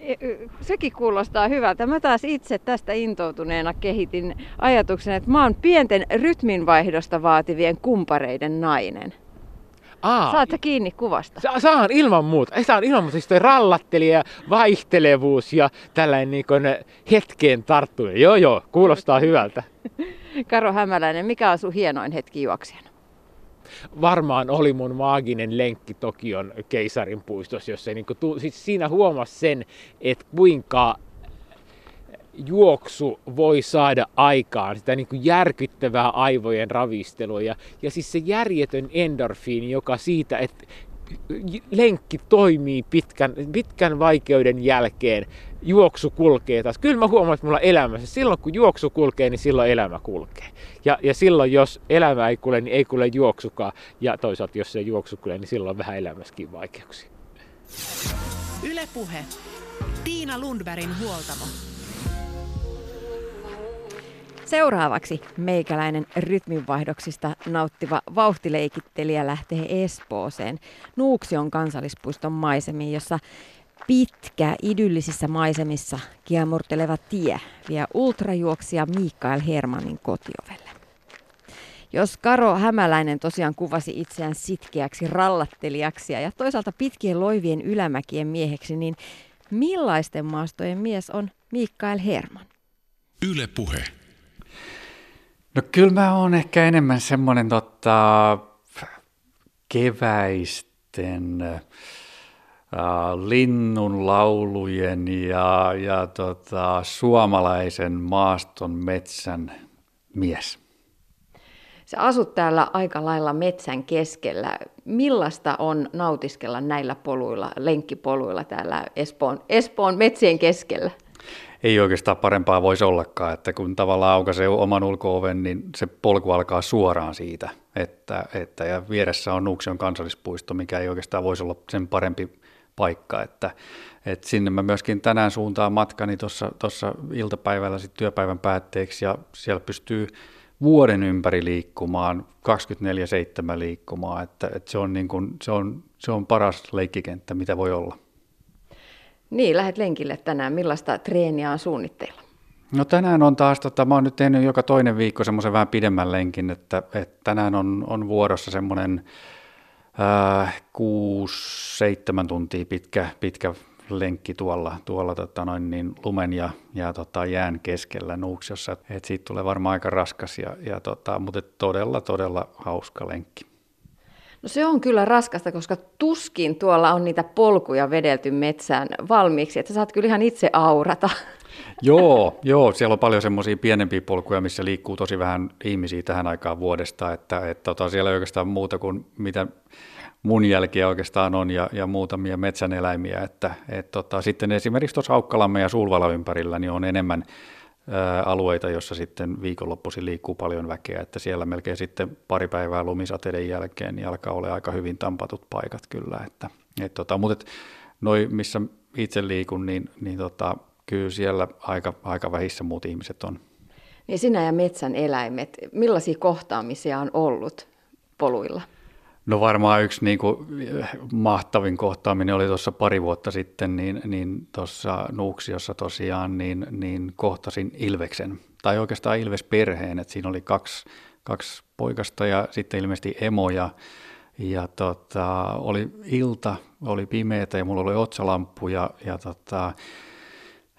e, sekin kuulostaa hyvältä. Mä taas itse tästä intoutuneena kehitin ajatuksen, että mä oon pienten rytminvaihdosta vaativien kumpareiden nainen. Aa, Saat sä kiinni kuvasta? Sa- saan ilman muuta. Ei saan ilman muuta. Siis toi rallattelija, vaihtelevuus ja tällainen niin kuin hetkeen tarttuminen. Joo joo, kuulostaa hyvältä. <laughs> Karo Hämäläinen, mikä on sun hienoin hetki juoksijana? Varmaan oli mun maaginen lenkki Tokion keisarin puistossa, jossa niin kuin, siis siinä huomasi sen, että kuinka juoksu voi saada aikaan sitä niin kuin järkyttävää aivojen ravistelua ja, ja siis se järjetön endorfiini, joka siitä, että lenkki toimii pitkän, pitkän vaikeuden jälkeen, juoksu kulkee taas. Kyllä mä huomaan, että mulla elämässä, silloin kun juoksu kulkee, niin silloin elämä kulkee. Ja, ja silloin jos elämä ei kulje, niin ei kulje juoksukaan. Ja toisaalta jos se juoksu kulje, niin silloin on vähän elämässäkin vaikeuksia. Ylepuhe. Tiina Lundbergin huoltamo. Seuraavaksi meikäläinen rytminvaihdoksista nauttiva vauhtileikittelijä lähtee Espooseen Nuuksion kansallispuiston maisemiin, jossa pitkä idyllisissä maisemissa kiemurteleva tie vie ultrajuoksija Mikael Hermanin kotiovelle. Jos Karo Hämäläinen tosiaan kuvasi itseään sitkeäksi rallattelijaksi ja toisaalta pitkien loivien ylämäkien mieheksi, niin millaisten maastojen mies on Mikael Herman? Yle Puhe. No kyllä mä oon ehkä enemmän semmoinen tota, keväisten äh, linnun laulujen ja, ja tota, suomalaisen maaston metsän mies. Sä asut täällä aika lailla metsän keskellä. Millaista on nautiskella näillä poluilla, lenkkipoluilla täällä Espoon, Espoon metsien keskellä? Ei oikeastaan parempaa voisi ollakaan, että kun tavallaan aukaisee oman ulkooven, niin se polku alkaa suoraan siitä, että, että ja vieressä on Nuuksion kansallispuisto, mikä ei oikeastaan voisi olla sen parempi paikka, että, että sinne mä myöskin tänään suuntaan matkani tuossa iltapäivällä sit työpäivän päätteeksi ja siellä pystyy vuoden ympäri liikkumaan, 24-7 liikkumaan, että, että se, on niin kuin, se, on, se on paras leikkikenttä, mitä voi olla. Niin, lähdet lenkille tänään. Millaista treeniä on suunnitteilla? No tänään on taas, tota, mä oon nyt tehnyt joka toinen viikko semmoisen vähän pidemmän lenkin, että, että tänään on, on vuorossa semmoinen äh, 6-7 tuntia pitkä, pitkä lenkki tuolla, tuolla tota noin, niin lumen ja, ja tota, jään keskellä Nuuksiossa. Et siitä tulee varmaan aika raskas, ja, ja tota, mutta todella, todella hauska lenkki. No se on kyllä raskasta, koska tuskin tuolla on niitä polkuja vedelty metsään valmiiksi, että saat kyllä ihan itse aurata. <laughs> Joo, joo, siellä on paljon semmoisia pienempiä polkuja, missä liikkuu tosi vähän ihmisiä tähän aikaan vuodesta, että, että tota, siellä ei oikeastaan muuta kuin mitä mun jälkiä oikeastaan on ja, ja muutamia metsäneläimiä, että et, tota, sitten esimerkiksi tuossa Aukkalamme ja Sulvala ympärillä niin on enemmän alueita, jossa sitten viikonloppuisin liikkuu paljon väkeä, että siellä melkein sitten pari päivää lumisateiden jälkeen niin alkaa olla aika hyvin tampatut paikat kyllä, että, et tota, mutta et, noi, missä itse liikun, niin, niin tota, kyllä siellä aika, aika vähissä muut ihmiset on. Niin sinä ja metsän eläimet, millaisia kohtaamisia on ollut poluilla? No varmaan yksi niin kuin, mahtavin kohtaaminen oli tuossa pari vuotta sitten, niin, niin tuossa Nuuksiossa tosiaan niin, niin kohtasin Ilveksen, tai oikeastaan Ilves-perheen, että siinä oli kaksi, kaksi poikasta ja sitten ilmeisesti emo ja, ja tota, oli ilta, oli pimeätä ja mulla oli otsalamppu ja, ja tota,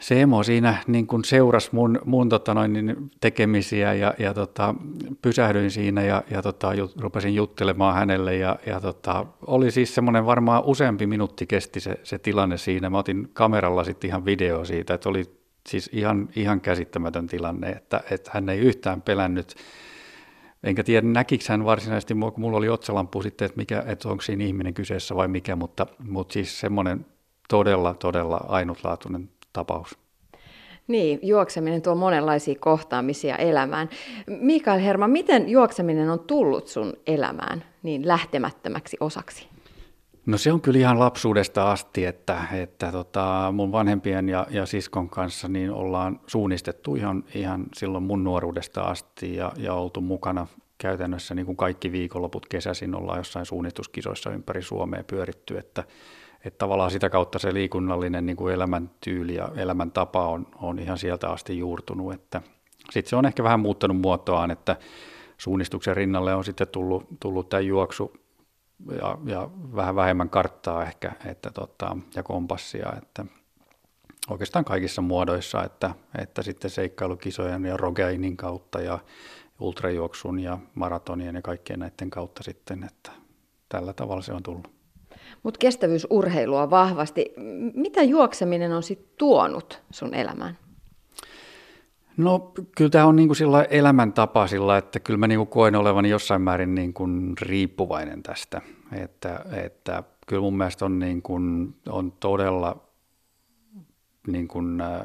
se emo siinä niin kuin seurasi mun, mun tota noin, niin tekemisiä ja, ja tota, pysähdyin siinä ja, ja tota, jut, rupesin juttelemaan hänelle ja, ja tota, oli siis semmoinen varmaan useampi minuutti kesti se, se tilanne siinä. Mä otin kameralla sitten ihan video siitä, että oli siis ihan, ihan käsittämätön tilanne, että, että hän ei yhtään pelännyt. Enkä tiedä, näkikö hän varsinaisesti, kun mulla oli otsalampu sitten, että, mikä, että onko siinä ihminen kyseessä vai mikä, mutta, mutta siis semmoinen todella, todella ainutlaatuinen tapaus. Niin, juokseminen tuo monenlaisia kohtaamisia elämään. Mikael Herma, miten juokseminen on tullut sun elämään niin lähtemättömäksi osaksi? No se on kyllä ihan lapsuudesta asti, että, että tota, mun vanhempien ja, ja siskon kanssa niin ollaan suunnistettu ihan, ihan silloin mun nuoruudesta asti ja, ja oltu mukana käytännössä niin kuin kaikki viikonloput kesäisin ollaan jossain suunnistuskisoissa ympäri Suomea pyöritty, että että tavallaan sitä kautta se liikunnallinen niin kuin elämäntyyli ja elämäntapa on, on ihan sieltä asti juurtunut. Sitten se on ehkä vähän muuttanut muotoaan, että suunnistuksen rinnalle on sitten tullut, tullut tämä juoksu ja, ja vähän vähemmän karttaa ehkä että tota, ja kompassia, että oikeastaan kaikissa muodoissa, että, että sitten seikkailukisojen ja rogeinin kautta ja ultrajuoksun ja maratonien ja kaikkien näiden kautta sitten, että tällä tavalla se on tullut. Mutta kestävyysurheilua vahvasti. Mitä juokseminen on sitten tuonut sun elämään? No kyllä tämä on niin kuin sillä elämäntapa sillä, että kyllä mä niin kuin koen olevani jossain määrin niin kuin riippuvainen tästä. Että, että kyllä mun mielestä on, niin kuin, on todella niin kuin, äh,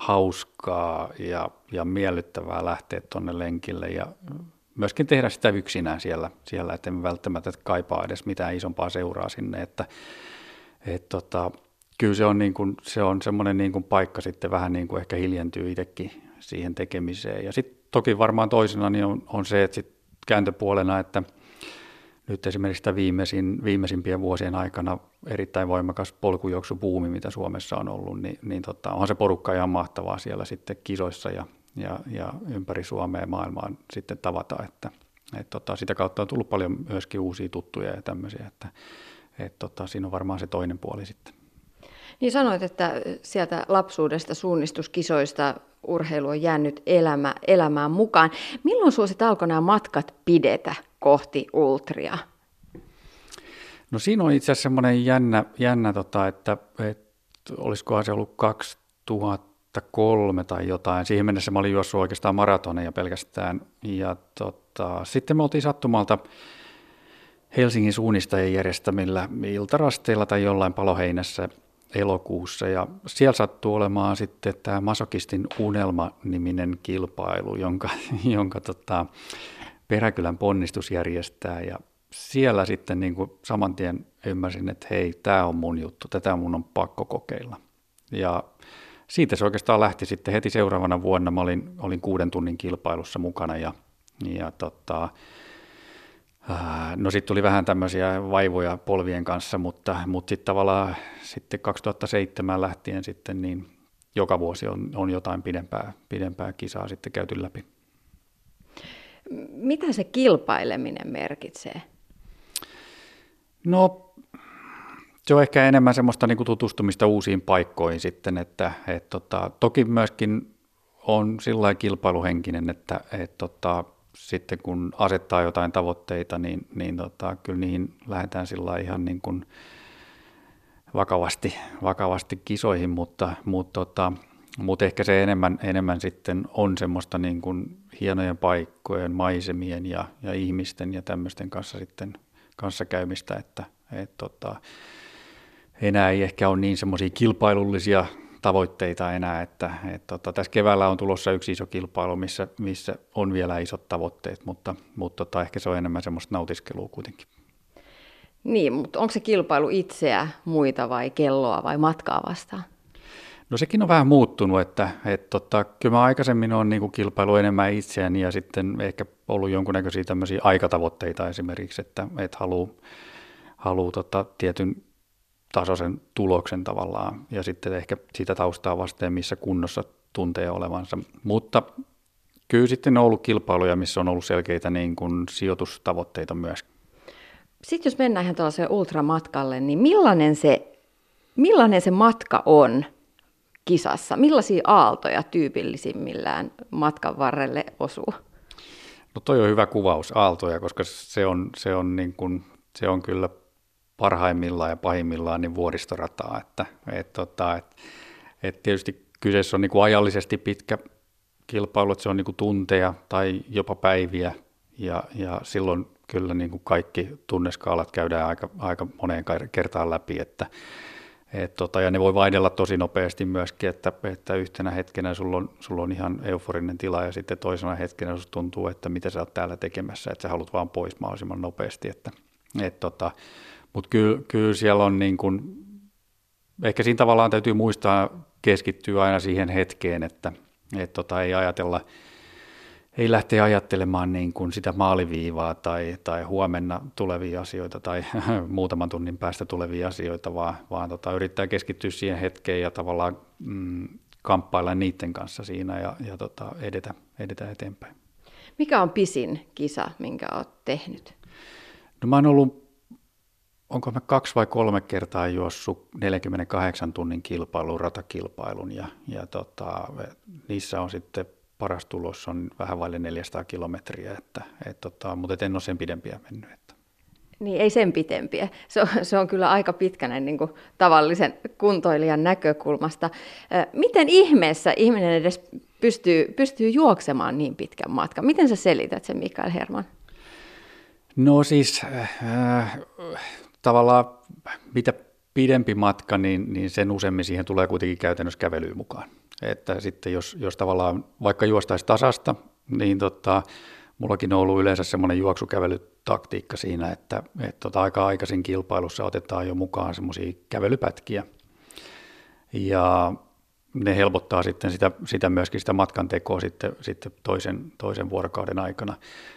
hauskaa ja, ja miellyttävää lähteä tuonne lenkille ja myöskin tehdä sitä yksinään siellä, siellä että en välttämättä kaipaa edes mitään isompaa seuraa sinne, että et tota, kyllä se on, niin kuin, se on semmoinen niin kuin paikka sitten vähän niin kuin ehkä hiljentyy itsekin siihen tekemiseen. Ja sitten toki varmaan toisena niin on, on se, että sit kääntöpuolena, että nyt esimerkiksi sitä viimeisin, viimeisimpien vuosien aikana erittäin voimakas polkujuoksupuumi, mitä Suomessa on ollut, niin, niin tota, onhan se porukka ihan mahtavaa siellä sitten kisoissa ja, ja, ja ympäri Suomea ja maailmaa sitten tavata, että et tota, sitä kautta on tullut paljon myöskin uusia tuttuja ja tämmöisiä, että et tota, siinä on varmaan se toinen puoli sitten. Niin sanoit, että sieltä lapsuudesta suunnistuskisoista urheilu on jäänyt elämä, elämään mukaan. Milloin suosit alkoi nämä matkat pidetä kohti ultria? No siinä on itse asiassa semmoinen jännä, jännä tota, että, että olisikohan se ollut 2003 tai jotain. Siihen mennessä mä olin juossut oikeastaan maratoneja pelkästään. Ja tota, sitten me oltiin sattumalta Helsingin suunnistajien järjestämillä iltarasteilla tai jollain paloheinässä elokuussa ja siellä sattuu olemaan sitten tämä Masokistin unelma-niminen kilpailu, jonka, <laughs> jonka tota, Peräkylän ponnistus järjestää ja siellä sitten niin kuin saman tien ymmärsin, että hei, tämä on mun juttu, tätä mun on pakko kokeilla. Ja siitä se oikeastaan lähti sitten heti seuraavana vuonna. Mä olin, olin kuuden tunnin kilpailussa mukana ja, ja tota, No sitten tuli vähän tämmöisiä vaivoja polvien kanssa, mutta, mutta sitten tavallaan sitten 2007 lähtien sitten niin joka vuosi on, on jotain pidempää, pidempää kisaa sitten käyty läpi. Mitä se kilpaileminen merkitsee? No se on ehkä enemmän semmoista niin kuin tutustumista uusiin paikkoihin sitten, että et, tota, toki myöskin on sillä kilpailuhenkinen, että et, tota, sitten kun asettaa jotain tavoitteita, niin, niin tota, kyllä niihin lähdetään sillä ihan niin kuin vakavasti, vakavasti kisoihin, mutta, mutta, tota, mutta ehkä se enemmän, enemmän sitten on semmoista niin kuin hienojen paikkojen, maisemien ja, ja ihmisten ja tämmöisten kanssa sitten kanssakäymistä, että et, tota, enää ei ehkä ole niin semmoisia kilpailullisia tavoitteita enää, että, että tota, tässä keväällä on tulossa yksi iso kilpailu, missä, missä on vielä isot tavoitteet, mutta, mutta tota, ehkä se on enemmän semmoista nautiskelua kuitenkin. Niin, mutta onko se kilpailu itseä, muita vai kelloa vai matkaa vastaan? No sekin on vähän muuttunut, että, että tota, kyllä mä aikaisemmin on niin kilpailu enemmän itseäni ja sitten ehkä ollut jonkunnäköisiä tämmöisiä aikatavoitteita esimerkiksi, että, että haluaa haluu, tota, tietyn tasoisen tuloksen tavallaan ja sitten ehkä sitä taustaa vasten, missä kunnossa tuntee olevansa. Mutta kyllä sitten on ollut kilpailuja, missä on ollut selkeitä niin kuin sijoitustavoitteita myös. Sitten jos mennään ihan tuollaiseen ultramatkalle, niin millainen se, millainen se matka on kisassa? Millaisia aaltoja tyypillisimmillään matkan varrelle osuu? No toi on hyvä kuvaus, aaltoja, koska se on, se on, niin kuin, se on kyllä parhaimmillaan ja pahimmillaan niin vuoristorataa. Että, et, tota, et, et tietysti kyseessä on niin kuin ajallisesti pitkä kilpailu, että se on niin kuin tunteja tai jopa päiviä ja, ja silloin kyllä niin kuin kaikki tunneskaalat käydään aika, aika moneen kertaan läpi, että, et tota, ja ne voi vaihdella tosi nopeasti myöskin, että, että yhtenä hetkenä sulla on, sulla on ihan euforinen tila ja sitten toisena hetkenä susta tuntuu, että mitä sä oot täällä tekemässä, että sä haluat vaan pois mahdollisimman nopeasti, että et tota, mutta kyllä, kyllä siellä on niin kuin, ehkä siinä tavallaan täytyy muistaa keskittyä aina siihen hetkeen, että et tota, ei ajatella, ei lähteä ajattelemaan niin kuin sitä maaliviivaa tai, tai huomenna tulevia asioita tai <laughs> muutaman tunnin päästä tulevia asioita, vaan, vaan tota, yrittää keskittyä siihen hetkeen ja tavallaan mm, kamppailla niiden kanssa siinä ja, ja tota, edetä, edetä eteenpäin. Mikä on pisin kisa, minkä olet tehnyt? No mä oon ollut onko mä kaksi vai kolme kertaa juossut 48 tunnin kilpailun, ratakilpailun ja, ja tota, niissä on sitten paras tulos on vähän vaille 400 kilometriä, että, et tota, mutta en ole sen pidempiä mennyt. Että. Niin, ei sen pitempiä. Se on, se on kyllä aika pitkänä niin kuin tavallisen kuntoilijan näkökulmasta. Miten ihmeessä ihminen edes pystyy, pystyy juoksemaan niin pitkän matkan? Miten sä selität sen, Mikael Herman? No siis, äh, tavallaan mitä pidempi matka, niin, niin sen useammin siihen tulee kuitenkin käytännössä kävelyyn mukaan. Että sitten jos, jos tavallaan vaikka juostaisi tasasta, niin tota, mullakin on ollut yleensä semmoinen juoksukävelytaktiikka siinä, että, että tota, aika aikaisin kilpailussa otetaan jo mukaan semmoisia kävelypätkiä. Ja ne helpottaa sitten sitä, sitä myöskin sitä matkan tekoa sitten, sitten toisen, toisen vuorokauden aikana.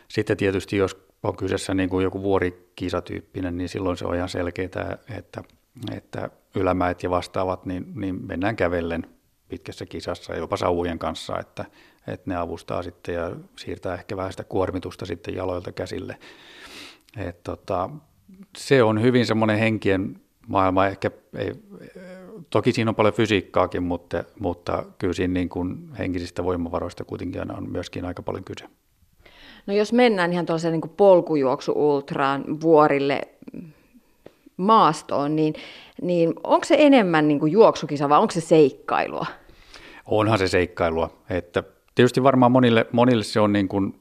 Sitten tietysti jos on kyseessä niin kuin joku vuorikisatyyppinen, niin silloin se on ihan selkeää, että, että ylämäet ja vastaavat, niin, niin mennään kävellen pitkässä kisassa jopa sauvujen kanssa, että, että ne avustaa sitten ja siirtää ehkä vähän sitä kuormitusta sitten jaloilta käsille. Et tota, se on hyvin semmoinen henkien maailma, ehkä ei, toki siinä on paljon fysiikkaakin, mutta, mutta kyllä siinä niin kuin henkisistä voimavaroista kuitenkin on myöskin aika paljon kyse. No jos mennään ihan tuollaiseen niin polkujuoksu-ultraan vuorille maastoon, niin, niin onko se enemmän niin kuin juoksukisa vai onko se seikkailua? Onhan se seikkailua. Että tietysti varmaan monille, monille se on niin kuin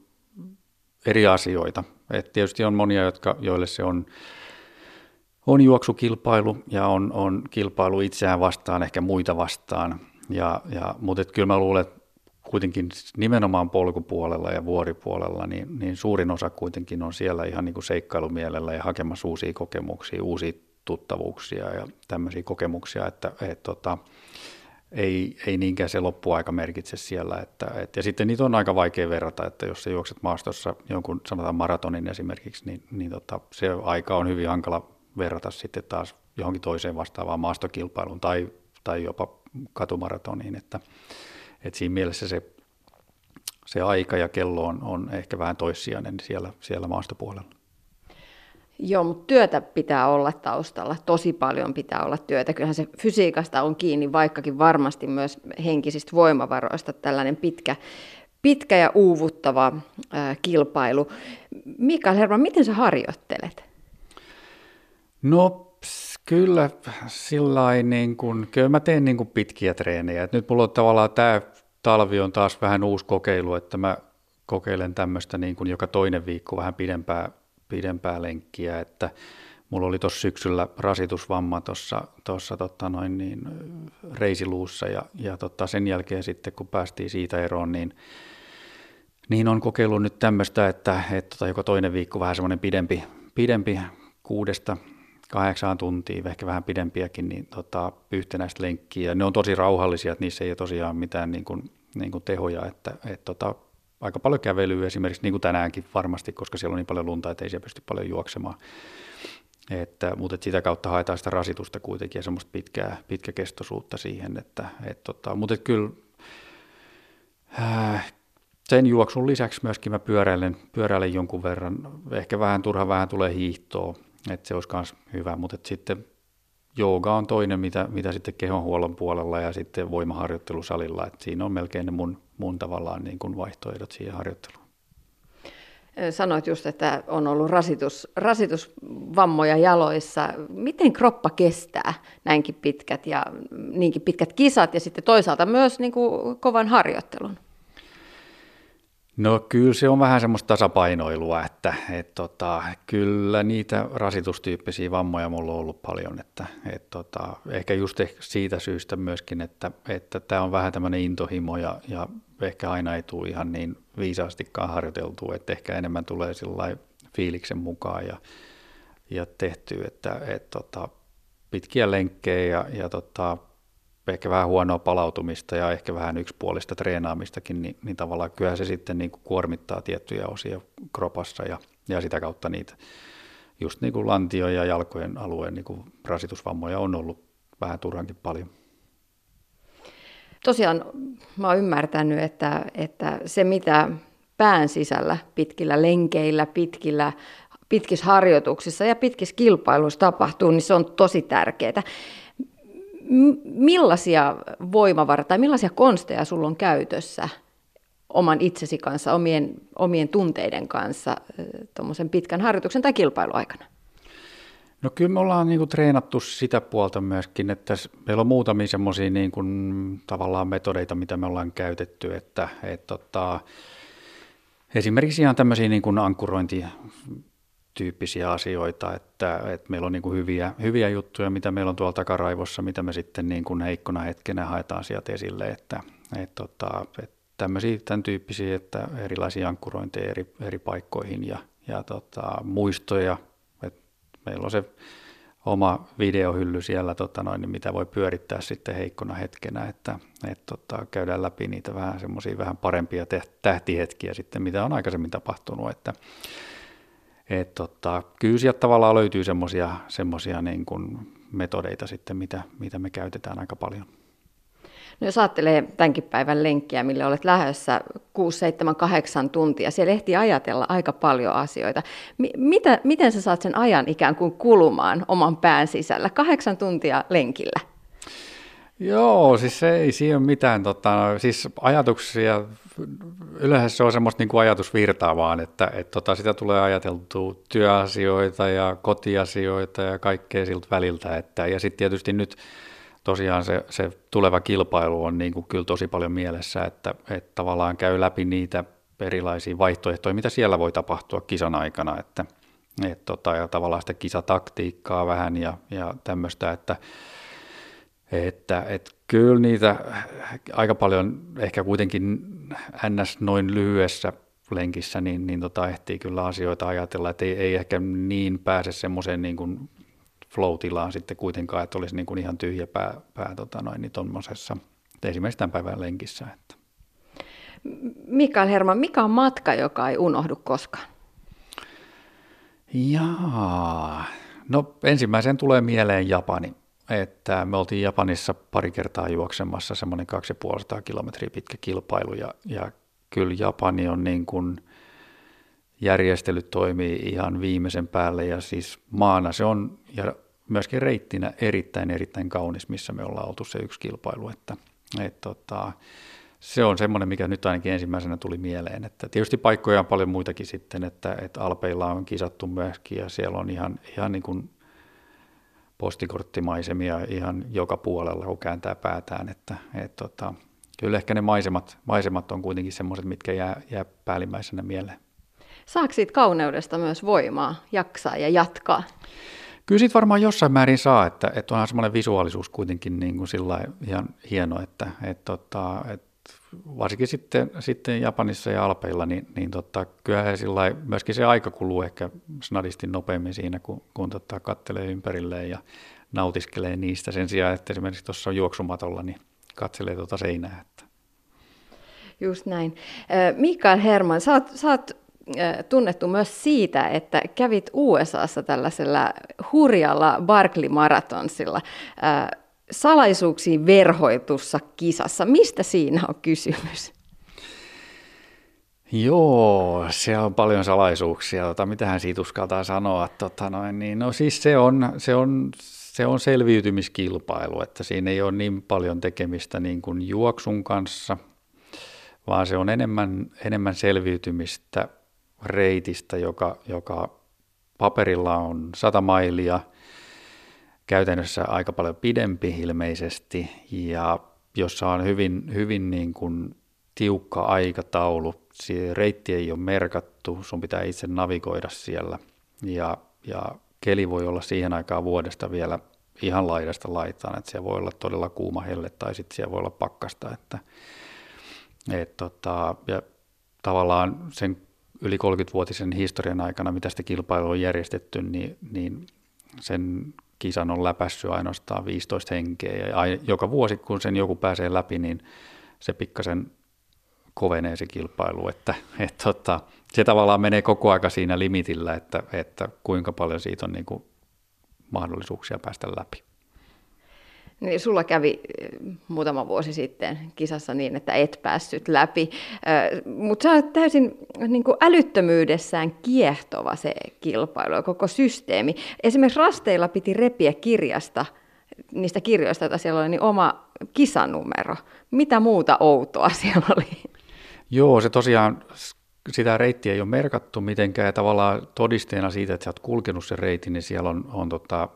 eri asioita. Et tietysti on monia, jotka, joille se on, on juoksukilpailu ja on, on kilpailu itseään vastaan, ehkä muita vastaan. Ja, ja, mutta kyllä mä luulen, että kuitenkin nimenomaan polkupuolella ja vuoripuolella, niin, niin suurin osa kuitenkin on siellä ihan niin kuin seikkailumielellä ja hakemassa uusia kokemuksia, uusia tuttavuuksia ja tämmöisiä kokemuksia, että et, tota, ei, ei niinkään se loppuaika merkitse siellä. Että, et, ja sitten niitä on aika vaikea verrata, että jos sä juokset maastossa jonkun sanotaan maratonin esimerkiksi, niin, niin tota, se aika on hyvin hankala verrata sitten taas johonkin toiseen vastaavaan maastokilpailuun tai, tai jopa katumaratoniin, että, et siinä mielessä se, se aika ja kello on, on ehkä vähän toissijainen siellä, siellä maastopuolella. Joo, mutta työtä pitää olla taustalla. Tosi paljon pitää olla työtä. Kyllähän se fysiikasta on kiinni, vaikkakin varmasti myös henkisistä voimavaroista tällainen pitkä, pitkä ja uuvuttava ää, kilpailu. Mikael Herman, miten sä harjoittelet? No kyllä sillä niin kuin, kyllä mä teen niin kuin pitkiä treenejä. Et nyt mulla on tavallaan tämä talvi on taas vähän uusi kokeilu, että mä kokeilen tämmöistä niin kuin joka toinen viikko vähän pidempää, pidempää lenkkiä, että mulla oli tuossa syksyllä rasitusvamma tuossa tota noin niin, reisiluussa ja, ja tota, sen jälkeen sitten kun päästiin siitä eroon, niin, niin on kokeillut nyt tämmöistä, että, että tota, joka toinen viikko vähän semmoinen pidempi, pidempi kuudesta kahdeksaan tuntia, ehkä vähän pidempiäkin, niin tota, yhtenäistä lenkkiä. Ne on tosi rauhallisia, että niissä ei ole tosiaan mitään niin kuin, niin kuin tehoja, että et, tota, aika paljon kävelyä esimerkiksi, niin kuin tänäänkin varmasti, koska siellä on niin paljon lunta, että ei siellä pysty paljon juoksemaan. Että, mutta että sitä kautta haetaan sitä rasitusta kuitenkin ja semmoista pitkää, pitkäkestoisuutta siihen, että, et, tota, mutta että kyllä äh, sen juoksun lisäksi myöskin mä pyöräilen, pyöräilen jonkun verran, ehkä vähän turha vähän tulee hiihtoa, että se olisi myös hyvä, mutta sitten jooga on toinen, mitä, mitä sitten kehonhuollon puolella ja sitten voimaharjoittelusalilla, että siinä on melkein ne mun, mun tavallaan niin kuin vaihtoehdot siihen harjoitteluun. Sanoit just, että on ollut rasitus, rasitusvammoja jaloissa. Miten kroppa kestää näinkin pitkät ja niinkin pitkät kisat ja sitten toisaalta myös niin kuin kovan harjoittelun? No kyllä se on vähän semmoista tasapainoilua, että et, tota, kyllä niitä rasitustyyppisiä vammoja mulla on ollut paljon, että et, tota, ehkä just siitä syystä myöskin, että että tämä on vähän tämmöinen intohimo ja, ja ehkä aina ei tule ihan niin viisaastikaan harjoiteltu, että ehkä enemmän tulee sillä fiiliksen mukaan ja, ja tehty, että et, tota, pitkiä lenkkejä ja, ja tota, ehkä vähän huonoa palautumista ja ehkä vähän yksipuolista treenaamistakin, niin, niin tavallaan kyllä se sitten niin kuin kuormittaa tiettyjä osia kropassa ja, ja sitä kautta niitä just niin kuin lantio- ja jalkojen alueen niin kuin rasitusvammoja on ollut vähän turhankin paljon. Tosiaan mä oon ymmärtänyt, että, että se mitä pään sisällä pitkillä lenkeillä, pitkillä pitkissä harjoituksissa ja pitkissä kilpailuissa tapahtuu, niin se on tosi tärkeää millaisia voimavaroja tai millaisia konsteja sulla on käytössä oman itsesi kanssa, omien, omien tunteiden kanssa tuommoisen pitkän harjoituksen tai kilpailuaikana? No kyllä me ollaan niin kuin, treenattu sitä puolta myöskin, että meillä on muutamia semmoisia niin tavallaan metodeita, mitä me ollaan käytetty, että et, tota, esimerkiksi ihan tämmöisiä niin kuin ankkurointi tyyppisiä asioita, että, että meillä on niin kuin hyviä, hyviä juttuja, mitä meillä on tuolla takaraivossa, mitä me sitten niin kuin heikkona hetkenä haetaan sieltä esille, että, että, tota, että tämmöisiä, tämän tyyppisiä, että erilaisia ankkurointeja eri, eri paikkoihin ja, ja tota, muistoja, että meillä on se oma videohylly siellä, tota noin, niin mitä voi pyörittää sitten heikkona hetkenä, että et, tota, käydään läpi niitä vähän semmoisia vähän parempia tähtihetkiä sitten, mitä on aikaisemmin tapahtunut, että et, tota, kyllä sieltä tavallaan löytyy semmoisia semmosia niin kuin metodeita sitten, mitä, mitä me käytetään aika paljon. No jos ajattelee tämänkin päivän lenkkiä, mille olet lähdössä 6, 7, 8 tuntia, siellä ehtii ajatella aika paljon asioita. M- mitä, miten sä saat sen ajan ikään kuin kulumaan oman pään sisällä? Kahdeksan tuntia lenkillä. Joo, siis ei siinä ole mitään, tota, siis ajatuksia, yleensä se on semmoista niin kuin ajatusvirtaa vaan, että et, tota, sitä tulee ajateltua työasioita ja kotiasioita ja kaikkea siltä väliltä, että, ja sitten tietysti nyt tosiaan se, se tuleva kilpailu on niin kuin kyllä tosi paljon mielessä, että, että tavallaan käy läpi niitä erilaisia vaihtoehtoja, mitä siellä voi tapahtua kisan aikana, että, et tota, ja tavallaan sitä kisataktiikkaa vähän ja, ja tämmöistä, että, että, että kyllä niitä aika paljon ehkä kuitenkin ns. noin lyhyessä lenkissä, niin, niin tota, ehtii kyllä asioita ajatella, että ei, ei ehkä niin pääse semmoiseen niin kuin flow-tilaan sitten kuitenkaan, että olisi niin kuin ihan tyhjä pää, pää tota noin, niin tuommoisessa, esimerkiksi tämän päivän lenkissä. Että. Mikael Herman, mikä on matka, joka ei unohdu koskaan? Jaa, no ensimmäisen tulee mieleen Japani. Että me oltiin Japanissa pari kertaa juoksemassa semmoinen 2500 kilometriä pitkä kilpailu ja, ja kyllä Japani on niin kuin, järjestelyt toimii ihan viimeisen päälle ja siis maana se on ja myöskin reittinä erittäin erittäin kaunis, missä me ollaan oltu se yksi kilpailu, että et, tota, se on semmoinen, mikä nyt ainakin ensimmäisenä tuli mieleen. Että tietysti paikkoja on paljon muitakin sitten, että, että Alpeilla on kisattu myöskin ja siellä on ihan, ihan niin kuin postikorttimaisemia ihan joka puolella, kun kääntää päätään. Että, et, tota, kyllä ehkä ne maisemat, maisemat on kuitenkin semmoiset, mitkä jää, jää päällimmäisenä mieleen. Saako siitä kauneudesta myös voimaa jaksaa ja jatkaa? Kyllä siitä varmaan jossain määrin saa, että, että onhan semmoinen visuaalisuus kuitenkin niin kuin sillä ihan hieno, että, että, tota, että varsinkin sitten, sitten Japanissa ja Alpeilla, niin, niin tota, kyllä sillä myöskin se aika kuluu ehkä snadisti nopeammin siinä, kun, kun tota, kattelee ympärilleen ja nautiskelee niistä sen sijaan, että esimerkiksi tuossa on juoksumatolla, niin katselee tuota seinää. Että. Just näin. Mikael Herman, sä oot, sä oot tunnettu myös siitä, että kävit USAssa tällaisella hurjalla Barkley Maratonsilla salaisuuksiin verhoitussa kisassa. Mistä siinä on kysymys? Joo, se on paljon salaisuuksia. Tota, mitähän siitä uskaltaa sanoa? Tota noin, niin, no siis se on, se, on, se on selviytymiskilpailu, että siinä ei ole niin paljon tekemistä niin kuin juoksun kanssa, vaan se on enemmän, enemmän selviytymistä reitistä, joka, joka paperilla on 100 mailia, käytännössä aika paljon pidempi ilmeisesti, ja jossa on hyvin, hyvin niin kuin tiukka aikataulu. Se reitti ei ole merkattu, sun pitää itse navigoida siellä, ja, ja keli voi olla siihen aikaan vuodesta vielä ihan laidasta laitaan, että siellä voi olla todella kuuma helle tai sitten siellä voi olla pakkasta, että et tota, ja tavallaan sen yli 30-vuotisen historian aikana, mitä sitä kilpailua on järjestetty, niin, niin sen kisan on läpässyt ainoastaan 15 henkeä. Ja joka vuosi, kun sen joku pääsee läpi, niin se pikkasen kovenee se kilpailu. Että, et, tota, se tavallaan menee koko aika siinä limitillä, että, että kuinka paljon siitä on niin kuin mahdollisuuksia päästä läpi. Niin sulla kävi eh, muutama vuosi sitten kisassa niin, että et päässyt läpi, eh, mutta sä olet täysin niin kuin älyttömyydessään kiehtova se kilpailu ja koko systeemi. Esimerkiksi rasteilla piti repiä kirjasta, niistä kirjoista, joita siellä oli, niin oma kisanumero. Mitä muuta outoa <laughs> siellä oli? Joo, se tosiaan, sitä reittiä ei ole merkattu mitenkään ja tavallaan todisteena siitä, että sä oot kulkenut sen reitin, niin siellä on, on tota,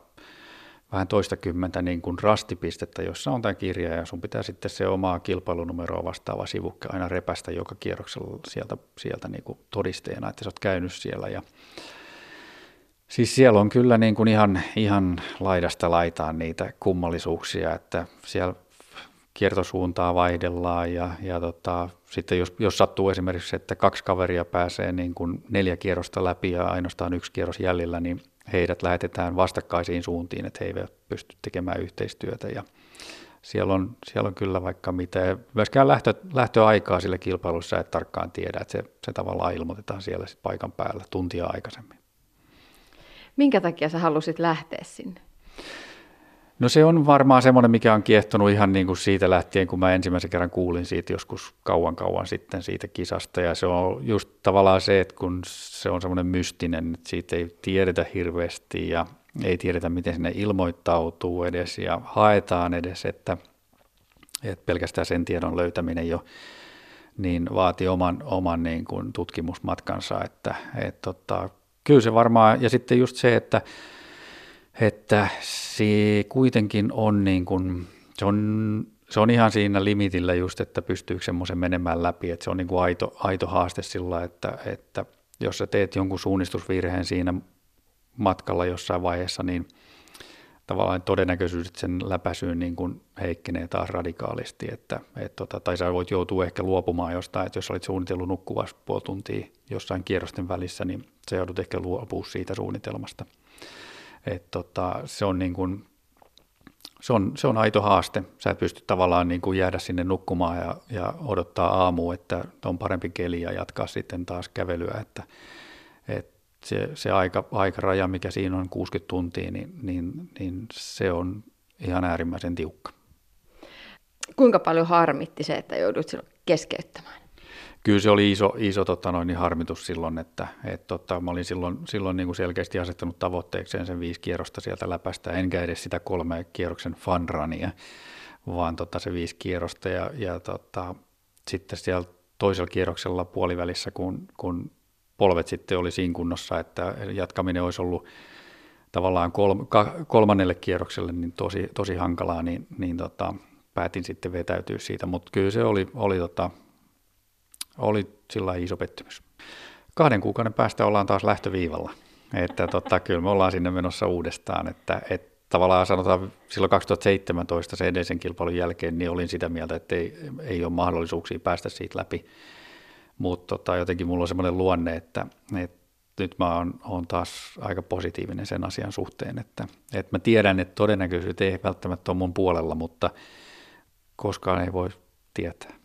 vähän toistakymmentä niin kuin rastipistettä, jossa on tämä kirja ja sun pitää sitten se omaa kilpailunumeroa vastaava sivukka aina repästä joka kierroksella sieltä, sieltä niin kuin todisteena, että sä oot käynyt siellä. Ja, Siis siellä on kyllä niin kuin ihan, ihan laidasta laitaan niitä kummallisuuksia, että siellä kiertosuuntaa vaihdellaan ja, ja tota, sitten jos, jos sattuu esimerkiksi, että kaksi kaveria pääsee niin kuin neljä kierrosta läpi ja ainoastaan yksi kierros jäljellä, niin heidät lähetetään vastakkaisiin suuntiin, että he eivät pysty tekemään yhteistyötä ja siellä on, siellä on kyllä vaikka mitä. Myöskään lähtö, lähtöaikaa sille kilpailussa et tarkkaan tiedä, että se, se tavallaan ilmoitetaan siellä sit paikan päällä tuntia aikaisemmin. Minkä takia sä halusit lähteä sinne? No se on varmaan semmoinen, mikä on kiehtonut ihan niin kuin siitä lähtien, kun mä ensimmäisen kerran kuulin siitä joskus kauan kauan sitten siitä kisasta. Ja se on just tavallaan se, että kun se on semmoinen mystinen, että siitä ei tiedetä hirveästi ja ei tiedetä, miten sinne ilmoittautuu edes ja haetaan edes, että, että pelkästään sen tiedon löytäminen jo niin vaatii oman, oman niin kuin tutkimusmatkansa, että, että tota, kyllä se varmaan, ja sitten just se, että että se kuitenkin on niin kuin, se on, se on ihan siinä limitillä just, että pystyykö semmoisen menemään läpi, että se on niin kuin aito, aito haaste sillä, että, että jos sä teet jonkun suunnistusvirheen siinä matkalla jossain vaiheessa, niin tavallaan todennäköisyys, sen läpäisyyn niin kuin heikkenee taas radikaalisti, että, et tota, tai sä voit joutua ehkä luopumaan jostain, että jos olit suunnitellut nukkuvasti puoli tuntia jossain kierrosten välissä, niin sä joudut ehkä luopua siitä suunnitelmasta. Et tota, se, on niin kuin, se, on, se on aito haaste. Sä et pysty tavallaan niin kuin jäädä sinne nukkumaan ja, ja odottaa aamu, että on parempi keli ja jatkaa sitten taas kävelyä. Että, et se, se aika, aikaraja, mikä siinä on 60 tuntia, niin, niin, niin se on ihan äärimmäisen tiukka. Kuinka paljon harmitti se, että joudut keskeyttämään? Kyllä se oli iso, iso tota noin, niin harmitus silloin, että et, tota, mä olin silloin, silloin niin kuin selkeästi asettanut tavoitteekseen sen viisi kierrosta sieltä läpästä, enkä edes sitä kolme kierroksen funrunia, vaan tota, se viisi kierrosta ja, ja tota, sitten siellä toisella kierroksella puolivälissä, kun, kun polvet sitten oli siinä kunnossa, että jatkaminen olisi ollut tavallaan kolm, kolmannelle kierrokselle niin tosi, tosi hankalaa, niin, niin tota, päätin sitten vetäytyä siitä, mutta kyllä se oli, oli tota, oli sillä iso pettymys. Kahden kuukauden päästä ollaan taas lähtöviivalla. Että tota, kyllä me ollaan sinne menossa uudestaan. Että, että tavallaan sanotaan silloin 2017 sen edellisen kilpailun jälkeen, niin olin sitä mieltä, että ei, ei ole mahdollisuuksia päästä siitä läpi. Mutta tota, jotenkin mulla on semmoinen luonne, että, että nyt mä oon, oon taas aika positiivinen sen asian suhteen, että, että mä tiedän, että todennäköisyys ei välttämättä ole mun puolella, mutta koskaan ei voi tietää.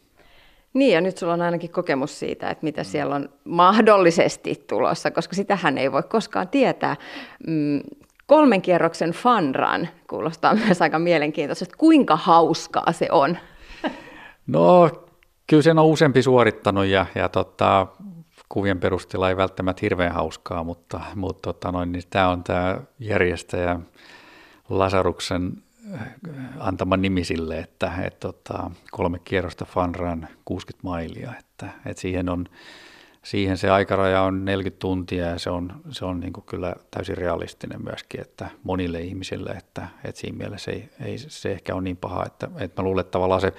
Niin, ja nyt sulla on ainakin kokemus siitä, että mitä siellä on mahdollisesti tulossa, koska sitähän ei voi koskaan tietää. Mm, kolmen kierroksen fanran kuulostaa <laughs> myös aika mielenkiintoista. Kuinka hauskaa se on? No, kyllä sen on useampi suorittanut ja, ja tota, kuvien perusteella ei välttämättä hirveän hauskaa, mutta, mutta tota niin tämä on tämä järjestäjä Lasaruksen antama nimi sille, että et, tota, kolme kierrosta Fanran 60 mailia, että et siihen, on, siihen se aikaraja on 40 tuntia ja se on, se on niin kyllä täysin realistinen myöskin, että monille ihmisille, että, että siinä mielessä ei, ei se ehkä ole niin paha, että, että mä luulen, että tavallaan se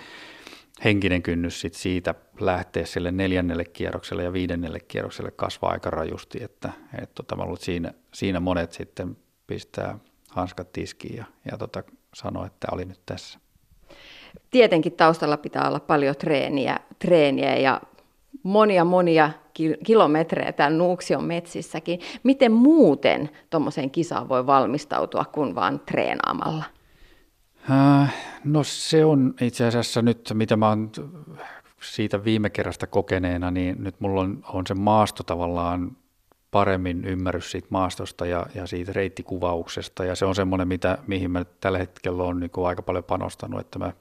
henkinen kynnys sit siitä lähteä sille neljännelle kierrokselle ja viidennelle kierrokselle kasvaa aika rajusti, että, että tota, mä luulen, että siinä, siinä monet sitten pistää hanskat tiskiin ja, ja tota, sanoa, että oli nyt tässä. Tietenkin taustalla pitää olla paljon treeniä, treeniä ja monia monia kilometrejä täällä Nuuksion metsissäkin. Miten muuten tuommoiseen kisaan voi valmistautua kuin vaan treenaamalla? Äh, no se on itse asiassa nyt, mitä mä oon siitä viime kerrasta kokeneena, niin nyt mulla on, on se maasto tavallaan paremmin ymmärrys siitä maastosta ja, ja siitä reittikuvauksesta. Ja se on semmoinen, mitä, mihin mä tällä hetkellä on niin aika paljon panostanut, että mä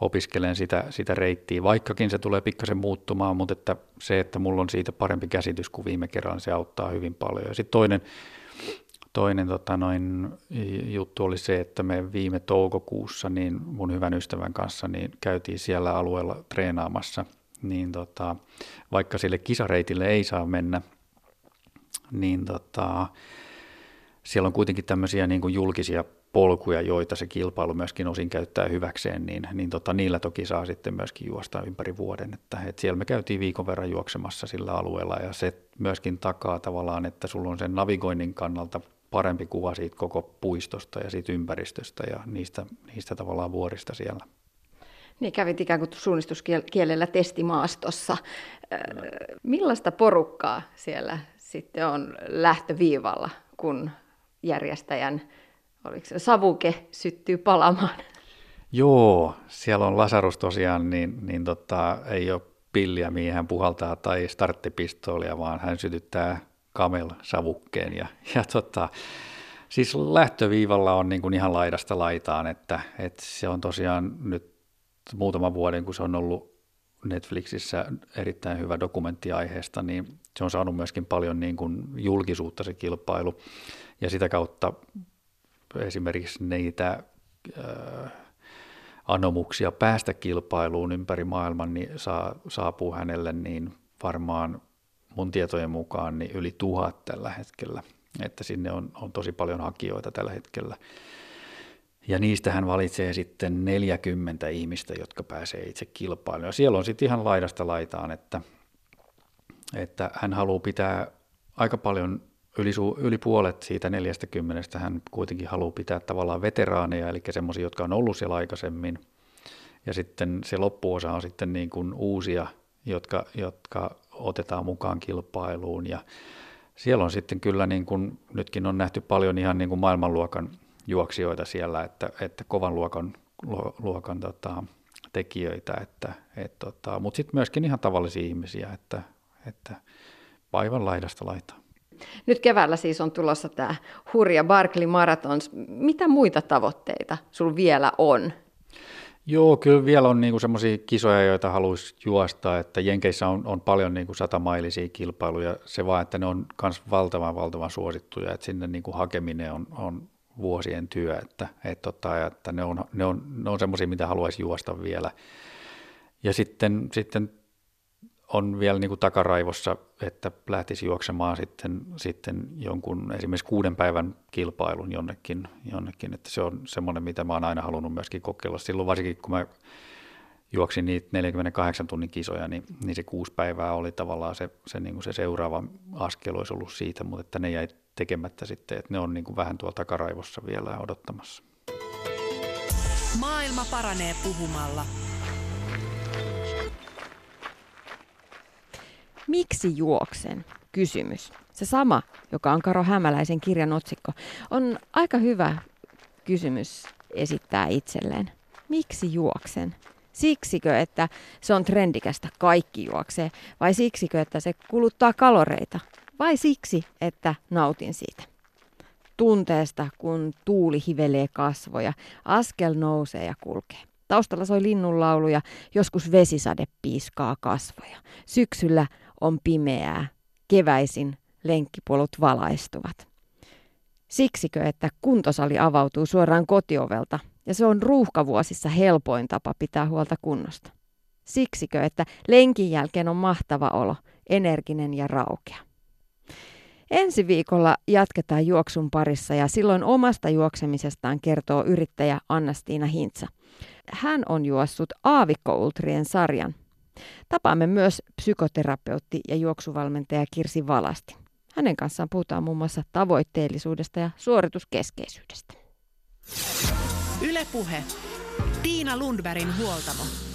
opiskelen sitä, sitä reittiä, vaikkakin se tulee pikkasen muuttumaan, mutta että se, että mulla on siitä parempi käsitys kuin viime kerralla, se auttaa hyvin paljon. Ja sitten toinen, toinen tota noin, juttu oli se, että me viime toukokuussa niin mun hyvän ystävän kanssa niin käytiin siellä alueella treenaamassa, niin tota, vaikka sille kisareitille ei saa mennä, niin tota, siellä on kuitenkin tämmöisiä niin kuin julkisia polkuja, joita se kilpailu myöskin osin käyttää hyväkseen, niin, niin tota, niillä toki saa sitten myöskin juosta ympäri vuoden. Että, et siellä me käytiin viikon verran juoksemassa sillä alueella ja se myöskin takaa tavallaan, että sulla on sen navigoinnin kannalta parempi kuva siitä koko puistosta ja siitä ympäristöstä ja niistä, niistä tavallaan vuorista siellä. Niin kävit ikään kuin suunnistuskielellä testimaastossa. Millaista porukkaa siellä sitten on lähtöviivalla, kun järjestäjän oliko se savuke syttyy palamaan? Joo, siellä on Lasarus tosiaan, niin, niin tota, ei ole pilliä, mihin hän puhaltaa tai starttipistoolia, vaan hän sytyttää Camel-savukkeen. Ja, ja tota, siis lähtöviivalla on niin kuin ihan laidasta laitaan, että, että se on tosiaan nyt muutaman vuoden, kun se on ollut Netflixissä erittäin hyvä dokumentti aiheesta, niin se on saanut myöskin paljon niin kuin julkisuutta se kilpailu. Ja sitä kautta esimerkiksi niitä äh, anomuksia päästä kilpailuun ympäri maailman niin saa, saapuu hänelle niin varmaan mun tietojen mukaan niin yli tuhat tällä hetkellä, että sinne on, on tosi paljon hakijoita tällä hetkellä. Ja niistä hän valitsee sitten 40 ihmistä, jotka pääsee itse kilpailuun. Ja siellä on sitten ihan laidasta laitaan, että, että hän haluaa pitää aika paljon, yli, yli puolet siitä 40 hän kuitenkin haluaa pitää tavallaan veteraaneja, eli semmoisia, jotka on ollut siellä aikaisemmin. Ja sitten se loppuosa on sitten niin kuin uusia, jotka, jotka otetaan mukaan kilpailuun. Ja siellä on sitten kyllä, niin kuin, nytkin on nähty paljon ihan niin kuin maailmanluokan juoksijoita siellä, että, että kovan luokan, luokan tota, tekijöitä, että, et, tota, mutta sitten myöskin ihan tavallisia ihmisiä, että, että vaivan laidasta laitaan. Nyt keväällä siis on tulossa tämä hurja Barkley Marathons. Mitä muita tavoitteita sul vielä on? Joo, kyllä vielä on niinku semmoisia kisoja, joita haluaisi juosta, että Jenkeissä on, on paljon niinku satamailisia kilpailuja, se vaan, että ne on myös valtavan valtavan suosittuja, että sinne niinku hakeminen on, on vuosien työ, että, et tota, että ne on, ne on, ne on semmoisia, mitä haluaisi juosta vielä. Ja sitten, sitten on vielä niin kuin takaraivossa, että lähtisi juoksemaan sitten, sitten jonkun esimerkiksi kuuden päivän kilpailun jonnekin, jonnekin, että se on semmoinen, mitä mä oon aina halunnut myöskin kokeilla. Silloin varsinkin, kun mä juoksin niitä 48 tunnin kisoja, niin, niin se kuusi päivää oli tavallaan se, se, niin kuin se seuraava askel olisi ollut siitä, mutta että ne jäi tekemättä sitten, että ne on niin kuin vähän tuolla takaraivossa vielä odottamassa. Maailma paranee puhumalla. Miksi juoksen? Kysymys. Se sama, joka on Karo Hämäläisen kirjan otsikko, on aika hyvä kysymys esittää itselleen. Miksi juoksen? Siksikö, että se on trendikästä, kaikki juoksee, vai siksikö, että se kuluttaa kaloreita, vai siksi, että nautin siitä? Tunteesta, kun tuuli hivelee kasvoja, askel nousee ja kulkee. Taustalla soi linnunlaulu ja joskus vesisade piiskaa kasvoja. Syksyllä on pimeää, keväisin lenkkipolut valaistuvat. Siksikö, että kuntosali avautuu suoraan kotiovelta ja se on ruuhkavuosissa helpoin tapa pitää huolta kunnosta? Siksikö, että lenkin jälkeen on mahtava olo, energinen ja raukea? Ensi viikolla jatketaan juoksun parissa ja silloin omasta juoksemisestaan kertoo yrittäjä Anna-Stiina Hintsa. Hän on juossut Aavikko-ultrien sarjan. Tapaamme myös psykoterapeutti ja juoksuvalmentaja Kirsi Valasti. Hänen kanssaan puhutaan muun muassa tavoitteellisuudesta ja suorituskeskeisyydestä. Ylepuhe. Tiina Lundbergin huoltamo.